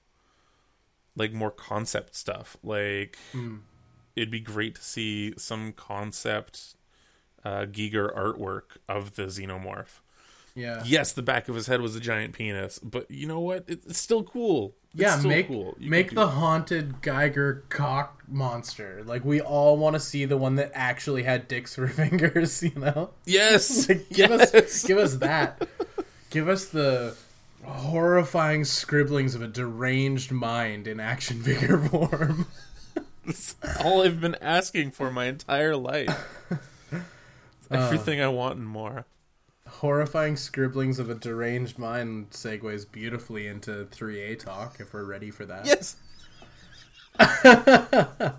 like more concept stuff. Like it'd be great to see some concept uh, Giger artwork of the xenomorph. Yeah. Yes, the back of his head was a giant penis, but you know what? It's still cool. It's Yeah, still make cool. You make the do- haunted Giger cock monster. Like we all want to see the one that actually had dicks for fingers. You know, yes, Like, give yes. us give us that. give us the horrifying scribblings of a deranged mind in action figure form. It's all I've been asking for my entire life. Everything uh. I want and more. Horrifying scribblings of a deranged mind segues beautifully into 3A talk if we're ready for that. Yes.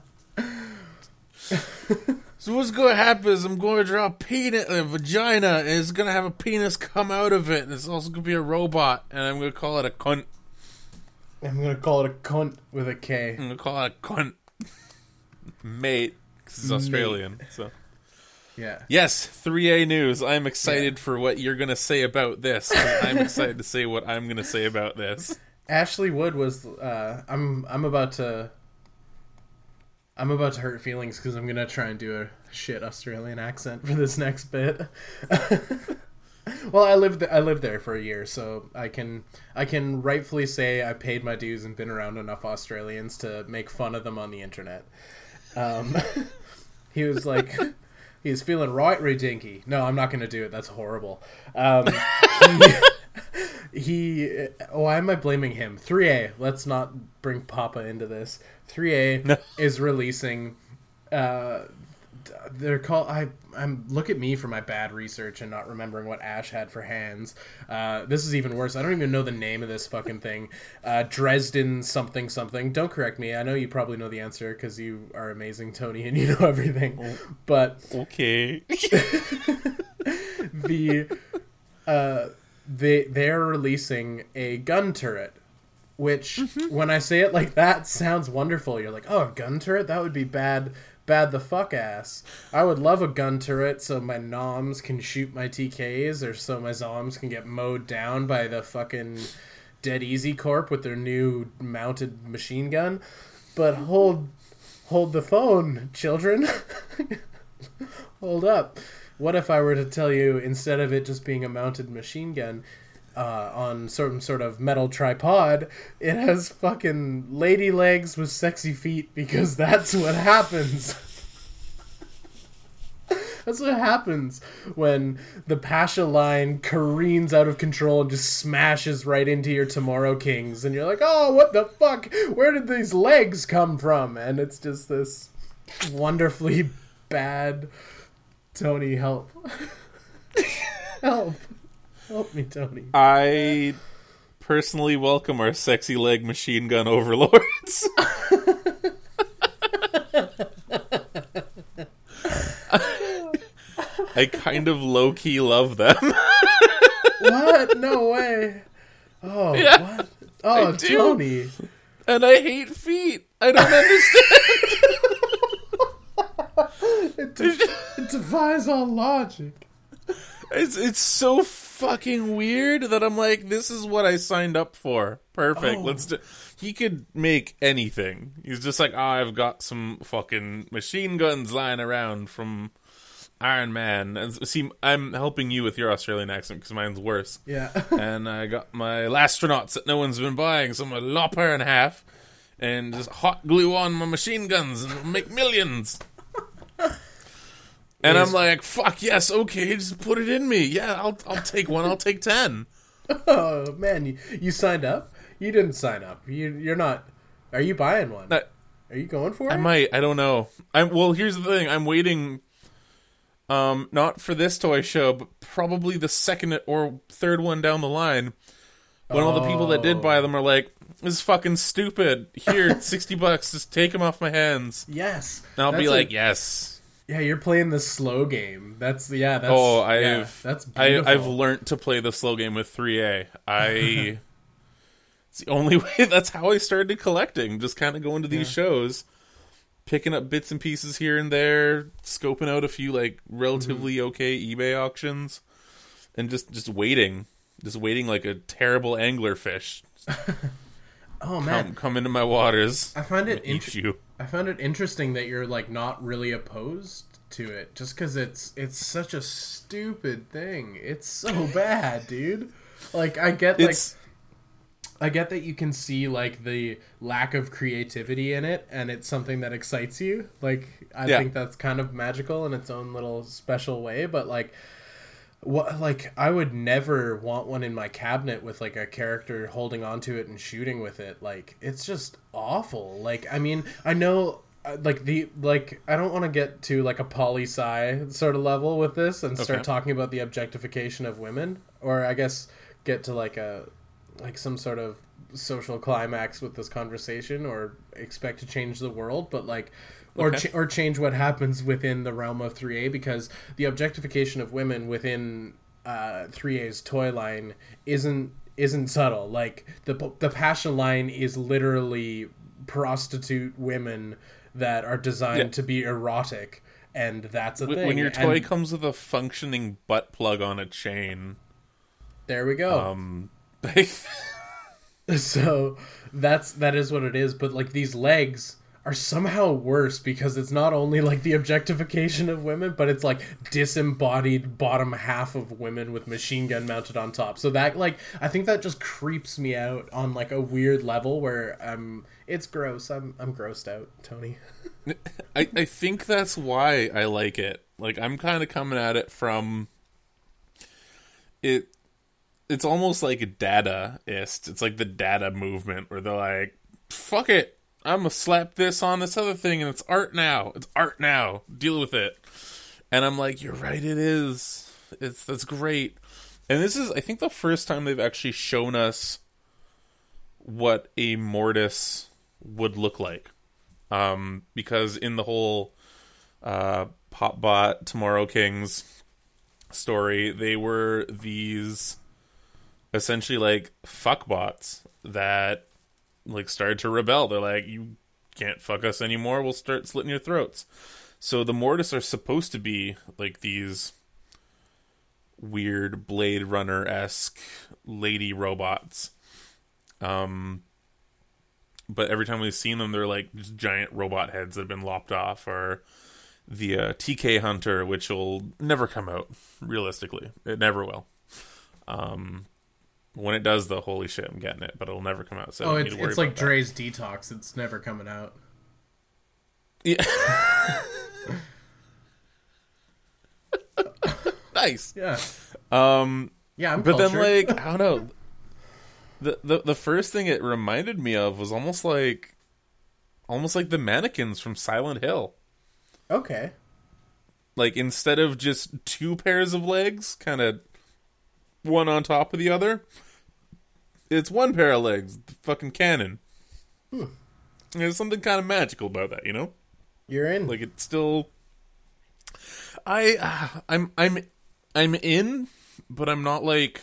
so what's going to happen is I'm going to draw a penis, a vagina, and it's going to have a penis come out of it, and it's also going to be a robot, and I'm going to call it a cunt. I'm gonna call it a cunt with a K. I'm going to call it a cunt, mate, 'cause it's Australian. So Yeah. yes, 3A news. I'm excited for what you're going to say about this. I'm excited to say what I'm going to say about this. Ashley Wood was. Uh, I'm. I'm about to. I'm about to hurt feelings because I'm gonna try and do a shit Australian accent for this next bit. well, I lived. I lived there for a year, so I can. I can rightfully say I paid my dues and been around enough Australians to make fun of them on the internet. Um, he was like. He was feeling right, Redinky. No, I'm not going to do it. That's horrible. Um, he, he why am i blaming him 3a let's not bring papa into this 3a No. is releasing uh they're called i i'm look at me for my bad research and not remembering what ash had for hands. Uh this is even worse. I don't even know the name of this fucking thing. Uh dresden something something. Don't correct me. I know you probably know the answer because you are amazing tony and you know everything. But Okay. the uh they they're releasing a gun turret which when i say it like that sounds wonderful. You're like oh a gun turret? That would be bad bad the fuck ass. I would love a gun turret so my noms can shoot my tks or so my zoms can get mowed down by the fucking dead easy corp with their new mounted machine gun. But hold hold the phone children. Hold up. What if I were to tell you instead of it just being a mounted machine gun uh, on some sort of metal tripod, it has fucking lady legs with sexy feet because that's what happens. That's what happens when the Pasha line careens out of control and just smashes right into your Tomorrow Kings, and you're like, "Oh, what the fuck? Where did these legs come from?" And it's just this wonderfully bad. Tony, help! help! Help me, Tony. I personally welcome our sexy leg machine gun overlords. I kind of low key love them. what? No way! Oh, Yeah, what? Oh, I do. Tony. and I hate feet. I don't understand. It, it defies all logic. It's it's so fucking weird that I'm like, this is what I signed up for. Perfect. Oh. Let's do. He could make anything. He's just like, oh, I've got some fucking machine guns lying around from Iron Man. And see, I'm helping you with your Australian accent because mine's worse. Yeah. and I got my astronauts that no one's been buying, so I'm gonna lop her in half and just hot glue on my machine guns and make millions. And I'm like, fuck yes, okay, just put it in me. Yeah, I'll I'll take one, I'll take ten. oh man, you, you signed up? You didn't sign up. You you're not. Are you buying one? No, Are you going for it? I might. I don't know. I'm well. Here's the thing. I'm waiting. Um, not for this toy show, but probably the second or third one down the line. When all the people that did buy them are like, "This is fucking stupid." Here, sixty bucks. Just take them off my hands. Yes. And I'll be That's a- like, "Yes." Yeah, you're playing the slow game. That's yeah. That's Oh, I've yeah, that's I, beautiful. I've learned to play the slow game with 3A. I it's the only way. That's how I started collecting. Just kind of going to these shows, picking up bits and pieces here and there, scoping out a few like relatively Mm-hmm. okay eBay auctions, and just just waiting, just waiting like a terrible angler fish oh man, come come into my waters. I find it interesting. you. I find it interesting that you're like not really opposed to it, just because it's it's such a stupid thing. It's so bad, dude. Like I get like It's I get that you can see like the lack of creativity in it, and it's something that excites you. Like I Yeah. think that's kind of magical in its own little special way. But like, what like I would never want one in my cabinet with like a character holding onto it and shooting with it. Like it's just awful. Like I mean, I know. uh, Like the like, I don't want to get to like a poli sci sort of level with this and start Okay. talking about the objectification of women, or I guess get to like a like some sort of social climax with this conversation or expect to change the world but like or Okay. ch- or change what happens within the realm of 3A because the objectification of women within uh 3A's toy line isn't isn't subtle like the the passion line is literally prostitute women that are designed Yeah. to be erotic and that's a thing when your toy And comes with a functioning butt plug on a chain. there we go Um, so that's that is what it is but like these legs are somehow worse because it's not only like the objectification of women but it's like disembodied bottom half of women with machine gun mounted on top so that like i think that just creeps me out on like a weird level where I'm it's gross i'm i'm grossed out tony I, I think that's why I like it. Like I'm kind of coming at it from it. It's almost like Dadaist. It's like the Dada movement where they're like, "Fuck it, I'm gonna slap this on this other thing, and it's art now. It's art now. Deal with it." And I'm like, "You're right. It is. It's that's great." And this is, I think, the first time they've actually shown us what a mortis would look like um, because in the whole uh, Popbot Tomorrow Kings story, they were these essentially like fuckbots that like started to rebel. They're like, you can't fuck us anymore. We'll start slitting your throats. So the Mortis are supposed to be like these weird Blade Runner esque lady robots. Um, but every time we've seen them, they're like giant robot heads that have been lopped off, or the uh, TK Hunter, which will never come out. Realistically, it never will. Um, when it does, the holy shit, I'm getting it, but it'll never come out. So oh it's, need to worry it's like about that. dre's detox it's never coming out Yeah. nice. yeah Um, yeah i'm but then like I don't know. The, the the first thing it reminded me of was almost like almost like the mannequins from Silent Hill. okay Like instead of just two pairs of legs, kind of one on top of the other, it's one pair of legs, the fucking cannon. There's something kind of magical about that, you know? you're in Like it's still I uh, I'm I'm I'm in, but I'm not like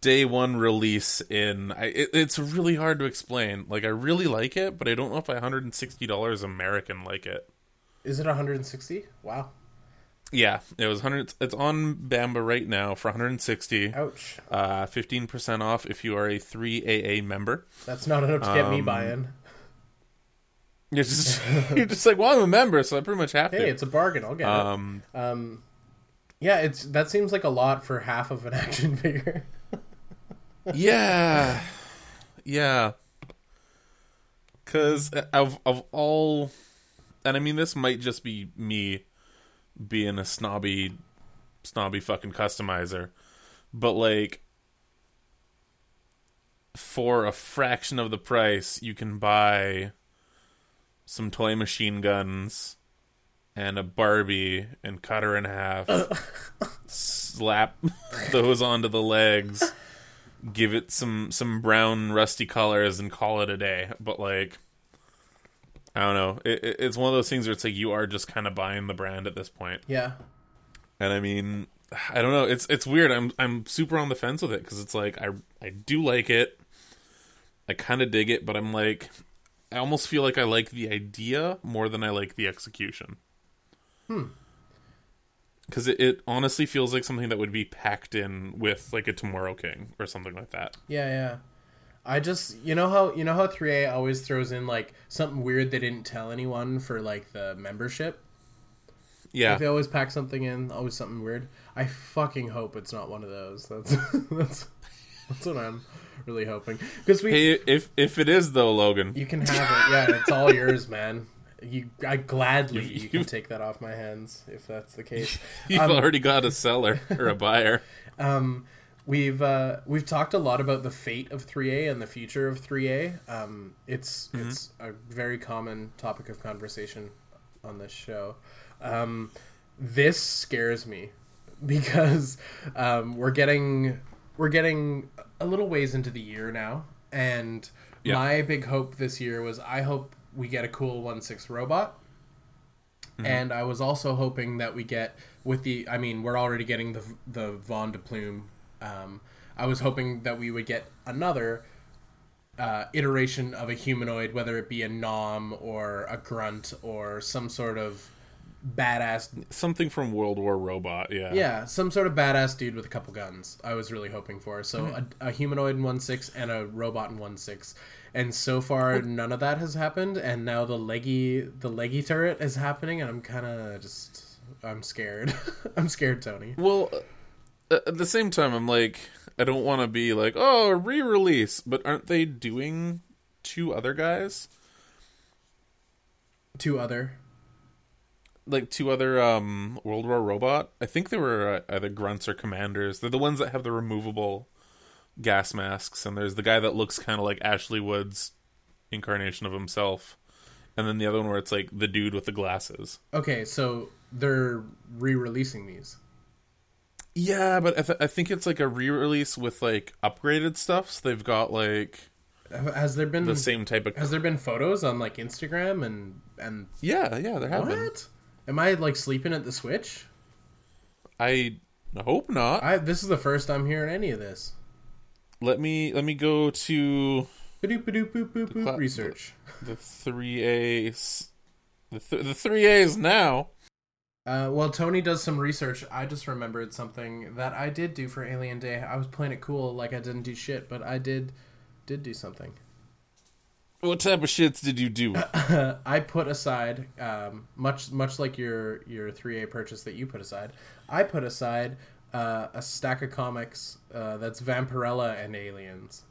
day one release in. I it, it's really hard to explain. Like I really like it, but I don't know if I $160 American like it. is it 160 wow Yeah, it was 100 it's on Bamba right now for 160. ouch Uh 15% off if you are a 3AA member. that's not enough to get me Um, buying You're just you're just like, "Well, I'm a member, so I pretty much have hey to." Hey, it's a bargain i'll get it um Um, yeah, it's that seems like a lot for half of an action figure. yeah yeah because of of all and i mean this might just be me being a snobby snobby fucking customizer but like for a fraction of the price you can buy some toy machine guns and a Barbie and cut her in half, slap those onto the legs, give it some some brown rusty colors, and call it a day. But like, I don't know. It, it, it's one of those things where it's like you are just kind of buying the brand at this point. Yeah. And I mean, I don't know. It's it's weird. I'm I'm super on the fence with it because it's like I I do like it. I kind of dig it, but I'm like, I almost feel like I like the idea more than I like the execution. Hmm. Because it, it honestly feels like something that would be packed in with like a Tomorrow King or something like that. Yeah, yeah. I just you know how you know how 3A always throws in like something weird they didn't tell anyone for like the membership. Yeah, Like, they always pack something in, always something weird. I fucking hope it's not one of those. That's that's that's what I'm really hoping because we Hey, if if it is though, Logan, you can have it. Yeah, it's all yours, man. You I gladly You've- you can take that off my hands if that's the case. you've Um, already got a seller or a buyer. Um, we've uh, we've talked a lot about the fate of 3A and the future of 3A. Um, it's it's a very common topic of conversation on this show. Um, this scares me because um, we're getting we're getting a little ways into the year now, and Yeah. my big hope this year was I hope we get a cool one six robot. And I was also hoping that we get with the. I mean, we're already getting the the Von de Plume. Um, I was hoping that we would get another uh, iteration of a humanoid, whether it be a nom or a grunt or some sort of badass. Something from World War Robot. Yeah. Yeah, some sort of badass dude with a couple guns. I was really hoping for. So Mm-hmm. a, a humanoid in one six and a robot in one six. And so far, none of that has happened. And now the leggy the leggy turret is happening, and I'm kind of just I'm scared. I'm scared, Tony. Well, at the same time, I'm like, I don't want to be like, oh, re-release, but aren't they doing two other guys? Two other. Like two other um World War Robot? I think they were uh, either grunts or commanders. They're the ones that have the removable gas masks, and there's the guy that looks kind of like Ashley Wood's incarnation of himself, and then the other one where it's like the dude with the glasses. Okay, so they're re-releasing these. Yeah, but I, th- I think it's like a re-release with like upgraded stuff. So they've got like Has there been the same type of has there been photos on like Instagram and and Yeah, yeah, there have been. what? Am I like sleeping at the switch? I hope not. I this is the first I'm hearing any of this. Let me let me go to Ba-doop, ba-doop, boop, boop, boop, cla- research. the three A's. The th- the three A's now. Uh, well, Tony does some research. I just remembered something that I did do for Alien Day. I was playing it cool, like I didn't do shit, but I did did do something. What type of shits did you do? I put aside, um, much much like your your three A purchase that you put aside. I put aside uh, a stack of comics uh, that's Vampirella and Aliens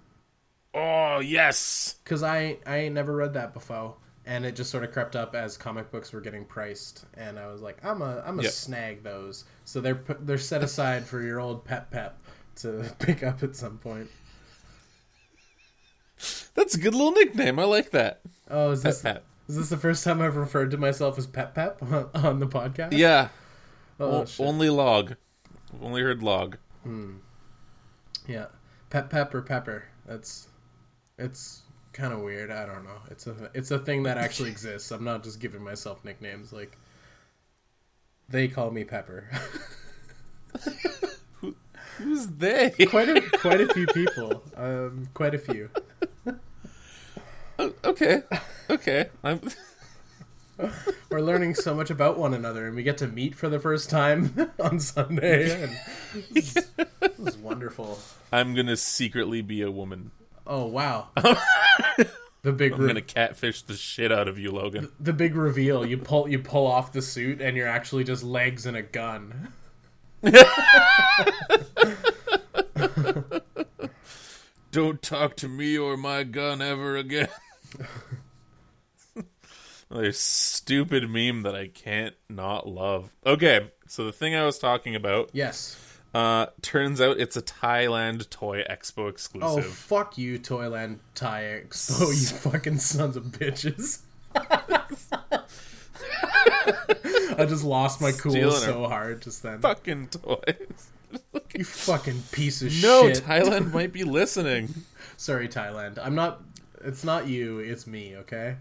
oh yes. because I I ain't never read that before, and it just sort of crept up as comic books were getting priced, and I was like, I'm a I'm a Yeah. snag those. So they're they're set aside for your old pep pep to pick up at some point. That's a good little nickname. I like that. Oh, is this Pep. is this the first time I've referred to myself as pep pep on, the podcast? Yeah. Oh, O- only log. I've only heard log. Hmm. Yeah, pep pep or pepper. That's it's kind of weird. I don't know. It's a it's a thing that actually exists. I'm not just giving myself nicknames. Like they call me Pepper. Who's they? quite a quite a few people. Um, quite a few. okay. Okay. I'm We're learning so much about one another, and we get to meet for the first time on Sunday. And this, is, this is wonderful. I'm gonna secretly be a woman. Oh wow. The big I'm re- gonna catfish the shit out of you, Logan. the big reveal. You pull you pull off the suit, and you're actually just legs and a gun. Don't talk to me or my gun ever again. Another stupid meme that I can't not love. Okay, so the thing I was talking about, Yes. Uh, turns out it's a Thailand Toy Expo exclusive. Oh fuck you, Toyland Thai Expo, you fucking sons of bitches. I just lost my cool Stealing so hard just then. Fucking toys. You fucking piece of No, shit. Thailand might be listening. Sorry, Thailand. I'm not. It's not you. It's me. Okay.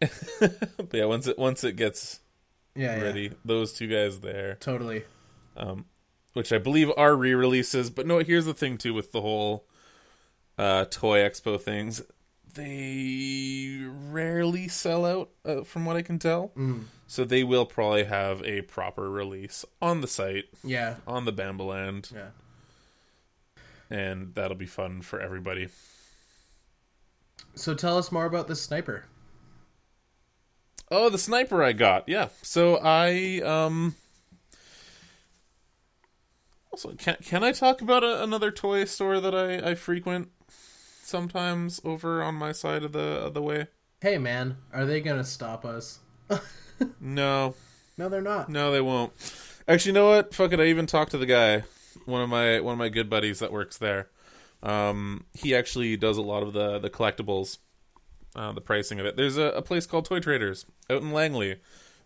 But yeah, once it once it gets Yeah. yeah. ready, those two guys there, Totally. Um, which I believe are re-releases. But no, here's the thing too with the whole uh, toy expo things. They rarely sell out, uh, from what I can tell. Mm. So they will probably have a proper release on the site, Yeah. on the Bambaland, Yeah. and that'll be fun for everybody. So tell us more about this sniper. Oh, the sniper I got. Yeah. So I um also can can I talk about a, another toy store that I I frequent sometimes over on my side of the of the way? Hey, man, are they gonna stop us? No. No, they're not. No, they won't. Actually, you know what? Fuck it. I even talked to the guy, one of my one of my good buddies that works there. Um, he actually does a lot of the the collectibles, uh, the pricing of it. There's a, a place called Toy Traders out in Langley.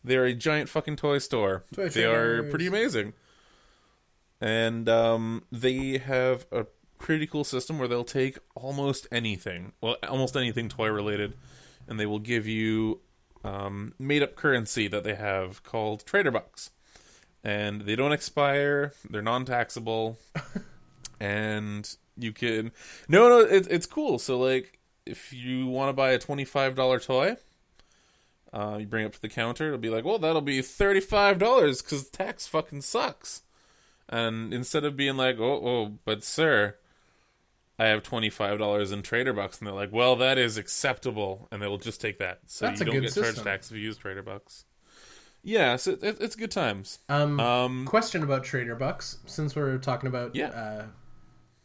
They're a giant fucking toy store. Toy they are pretty amazing, and um, they have a pretty cool system where they'll take almost anything, well, almost anything toy related, and they will give you um, made up currency that they have called Trader Bucks. And they don't expire, they're non taxable, and you can. No, no, it, it's cool. So, like, if you want to buy a $25 toy, uh, you bring it up to the counter, it'll be like, well, that'll be $35 because tax fucking sucks. And instead of being like, oh, oh, but sir, I have twenty five dollars in Trader Bucks, and they're like, "Well, that is acceptable," and they will just take that. So That's you don't get charged tax if you use Trader Bucks. Yeah, so it, it's good times. Um, Um, question about Trader Bucks, since we're talking about Yeah. uh,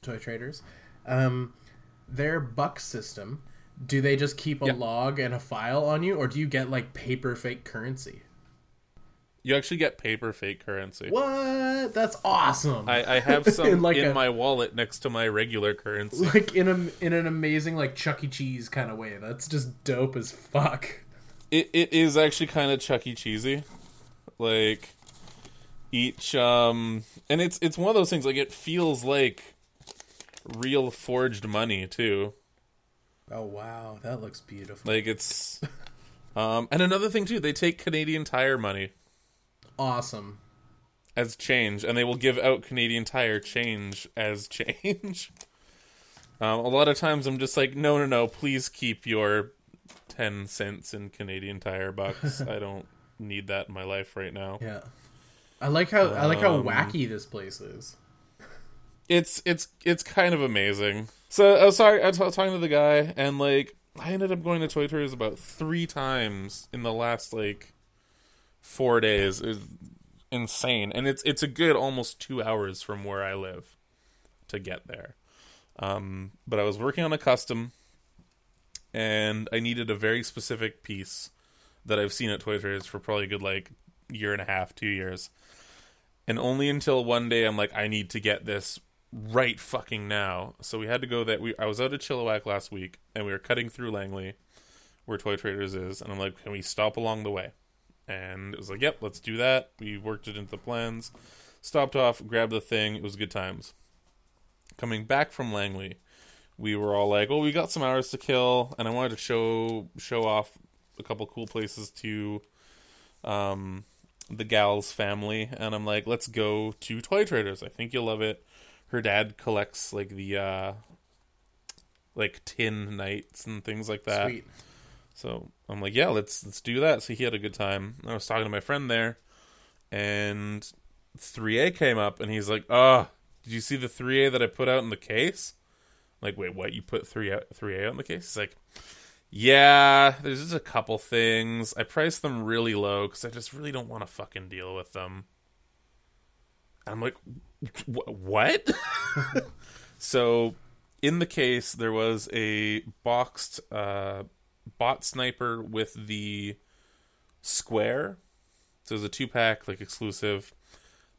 toy traders. Um, their buck system, do they just keep a Yeah. log and a file on you, or do you get like paper fake currency? You actually get paper fake currency. What? That's awesome! I, I have some In like in a- my wallet next to my regular currency. like in a in an amazing like Chuck E. Cheese kind of way. That's just dope as fuck. It it is actually kind of Chuck E. Cheesy, like each um, and it's it's one of those things like it feels like real forged money too. Oh wow, that looks beautiful. Like it's um, and another thing too, they take Canadian Tire money. Awesome. as change, and they will give out Canadian Tire change as change. Um, a lot of times, I'm just like, no, no, no, please keep your ten cents in Canadian Tire bucks. I don't need that in my life right now. Yeah. I like how I like how Um, wacky this place is. It's it's it's kind of amazing. So I was sorry, I was talking to the guy, and like, I ended up going to Toy Traders about three times in the last like four days. is insane, and it's it's a good almost two hours from where I live to get there. Um, but I was working on a custom, and I needed a very specific piece that I've seen at Toy Traders for probably a good like year and a half, two years. And only until one day I'm like, I need to get this right fucking now. So we had to go that we I was out at Chilliwack last week and we were cutting through Langley where Toy Traders is, and I'm like, Can we stop along the way? And it was like, Yep, let's do that. We worked it into the plans, stopped off, grabbed the thing, it was good times. Coming back from Langley, we were all like, "Well, we got some hours to kill, and I wanted to show show off a couple cool places to um, the gal's family." And I'm like, "Let's go to Toy Traders. I think you'll love it." Her dad collects like the uh, like tin knights and things like that. Sweet. So I'm like, yeah, let's let's do that. So he had a good time. I was talking to my friend there, and 3A came up, and he's like, "Oh, did you see the 3A that I put out in the case?" I'm like, wait, what? You put 3 3A out in the case? He's like, yeah, there's just a couple things. I priced them really low because I just really don't want to fucking deal with them. I'm like, what? so, in the case, there was a boxed uh, bot sniper with the square. So it was a two pack, like exclusive.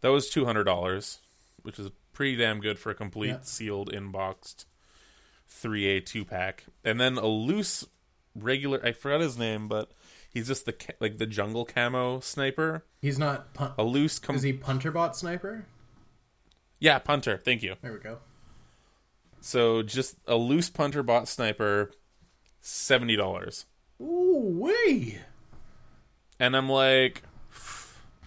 That was two hundred dollars, which is pretty damn good for a complete Yeah. sealed inboxed three A two pack. And then a loose regular. I forgot his name, but he's just the like the jungle camo sniper. He's not. Pun- A loose. Com- is he punter bot sniper? yeah, punter. Thank you. There we go. So just a loose punter bot sniper, seventy dollars. Ooh wee. and I'm like,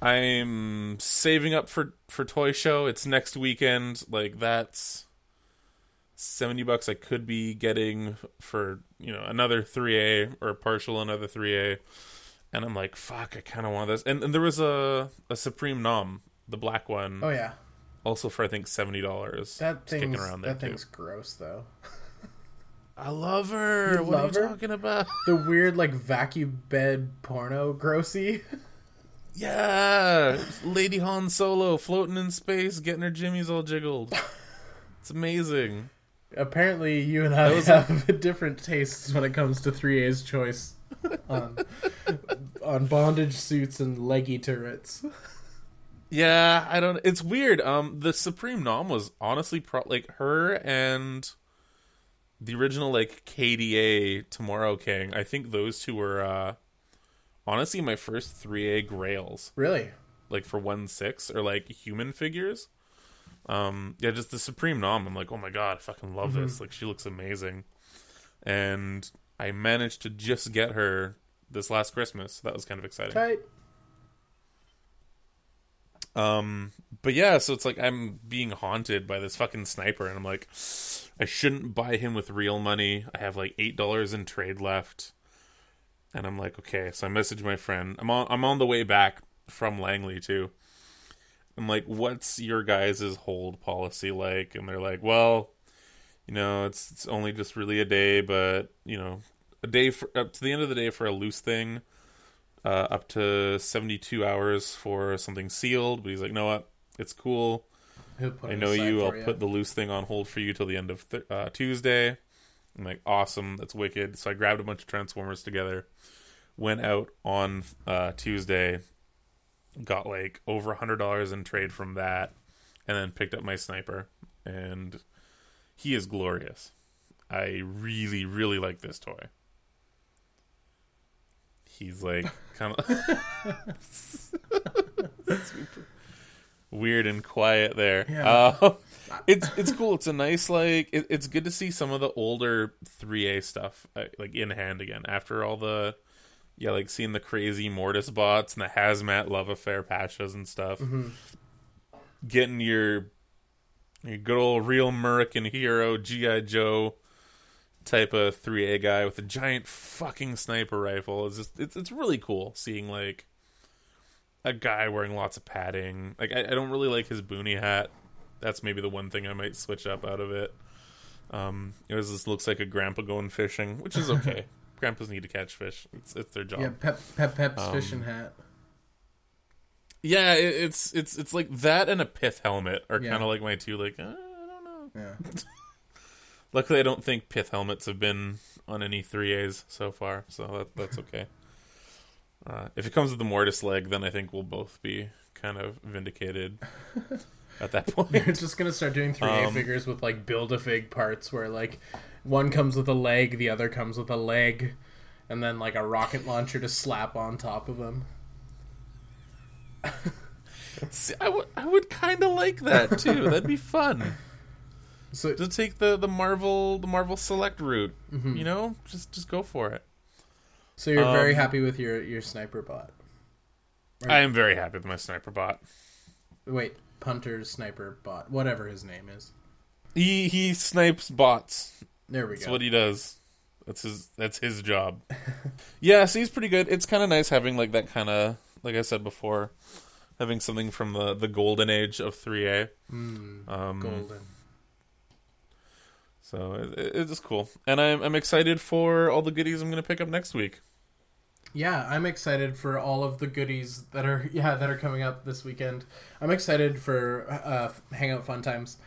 I'm saving up for for toy show. It's next weekend. Like that's seventy bucks I could be getting for you know another three A or partial another three A, and I'm like, fuck, I kind of want this. And, and there was a a Supreme Nom, the black one, Oh yeah. also for I think seventy dollars. That thing's around there that too. thing's gross though. I love her. You what love are you her? talking about? The weird like vacuum bed porno grossy. Yeah, Lady Han Solo floating in space, getting her jimmies all jiggled. It's amazing. Apparently, you and I was a- have different tastes when it comes to 3A's choice on on bondage suits and leggy turrets. Yeah, I don't. It's weird. Um, the Supreme Nom was honestly pro- like her and the original like KDA Tomorrow King. I think those two were uh honestly my first three A Grails. Really? like for one six or like human figures. Um, yeah, just the Supreme Nom. I'm like, oh my god, I fucking love this. Like, she looks amazing, and I managed to just get her this last Christmas. So that was kind of exciting. Tight. Um, but yeah, so it's like I'm being haunted by this fucking sniper, and I'm like, I shouldn't buy him with real money. I have like eight dollars in trade left, and I'm like, okay. So I message my friend. I'm on. I'm on the way back from Langley too. I'm like, what's your guys' hold policy like? And they're like, well, you know, it's it's only just really a day, but you know, a day for up to the end of the day for a loose thing uh, up to 72 hours for something sealed. But he's like, no, what? It's cool. I know you. I'll for put the loose thing on hold for you till the end of th- uh, Tuesday. I'm like, awesome. That's wicked. So I grabbed a bunch of Transformers together, went out on uh, Tuesday, got like over a hundred dollars in trade from that, and then picked up my sniper. And he is glorious. I really, really like this toy. He's like kind of weird and quiet there. Yeah. Uh, it's it's cool. It's a nice like. It, it's good to see some of the older 3A stuff uh, like in hand again after all the yeah like seeing the crazy Mortis bots and the hazmat love affair patches and stuff. Mm-hmm. Getting your your good old real American hero GI Joe type of 3A guy with a giant fucking sniper rifle is just it's it's really cool seeing like a guy wearing lots of padding. Like I, I don't really like his boonie hat. That's maybe the one thing I might switch up out of it. Um, it was this looks like a grandpa going fishing, which is okay. Grandpas need to catch fish. It's it's their job. Yeah, Pep Pep Pep's Um, fishing hat. Yeah, it, it's it's it's like that and a pith helmet are Yeah. kind of like my two. Like uh, I don't know. Yeah. Luckily, I don't think pith helmets have been on any 3As so far, so that, that's okay. Uh, if it comes with the mortis leg, then I think we'll both be kind of vindicated at that point. You're just gonna start doing 3A Um, figures with like build a fig parts where like one comes with a leg, the other comes with a leg, and then like a rocket launcher to slap on top of them. See, I would I would kind of like that too. That'd be fun So to take the, the Marvel the Marvel Select route. Mm-hmm. You know, just just go for it. So you're very um, happy with your your sniper bot. Right. I am very happy with my sniper bot. Wait, punter sniper bot, whatever his name is. He he snipes bots. There we go. That's what he does. That's his that's his job. yeah, so he's pretty good. It's kind of nice having like that kind of like I said before, having something from the the golden age of 3A. Mm, Um golden. So it, it- it's cool. And I'm I'm excited for all the goodies I'm going to pick up next week. Yeah, I'm excited for all of the goodies that are yeah that are coming up this weekend. I'm excited for uh, Hangout Fun Times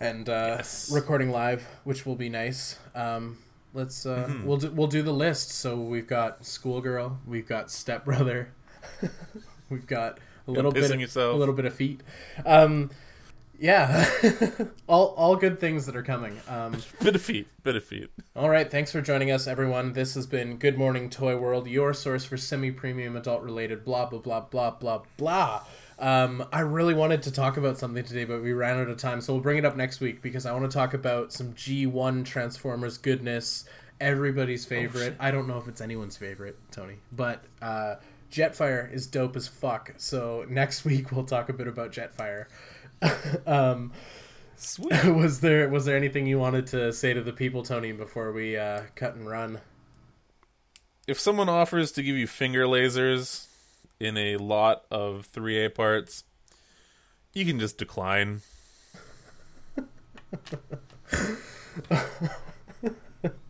and uh, Yes. recording live, which will be nice. Um, let's uh, Mm-hmm. we'll do, we'll do the list. So we've got Schoolgirl, we've got Stepbrother, we've got a little bit of, yourself. a little bit of feet. Um, yeah, all all good things that are coming. Um, Bit of feet, bit of feet. all right, thanks for joining us, everyone. This has been Good Morning Toy World, your source for semi-premium adult-related blah blah blah blah blah blah. Um, I really wanted to talk about something today, but we ran out of time, so we'll bring it up next week because I want to talk about some G1 Transformers goodness, everybody's favorite. I don't know if it's anyone's favorite, Tony, but uh, Jetfire is dope as fuck. So next week we'll talk a bit about Jetfire. um, Sweet. was there was there anything you wanted to say to the people, Tony, before we uh, cut and run? If someone offers to give you finger lasers in a lot of 3A parts, you can just decline.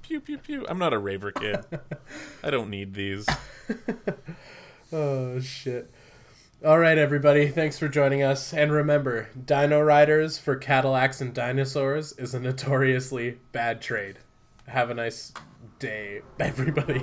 pew pew pew. I'm not a raver kid. I don't need these. Oh shit. All right, everybody. Thanks for joining us. And remember, Dino Riders for Cadillacs and dinosaurs is a notoriously bad trade. Have a nice day, everybody.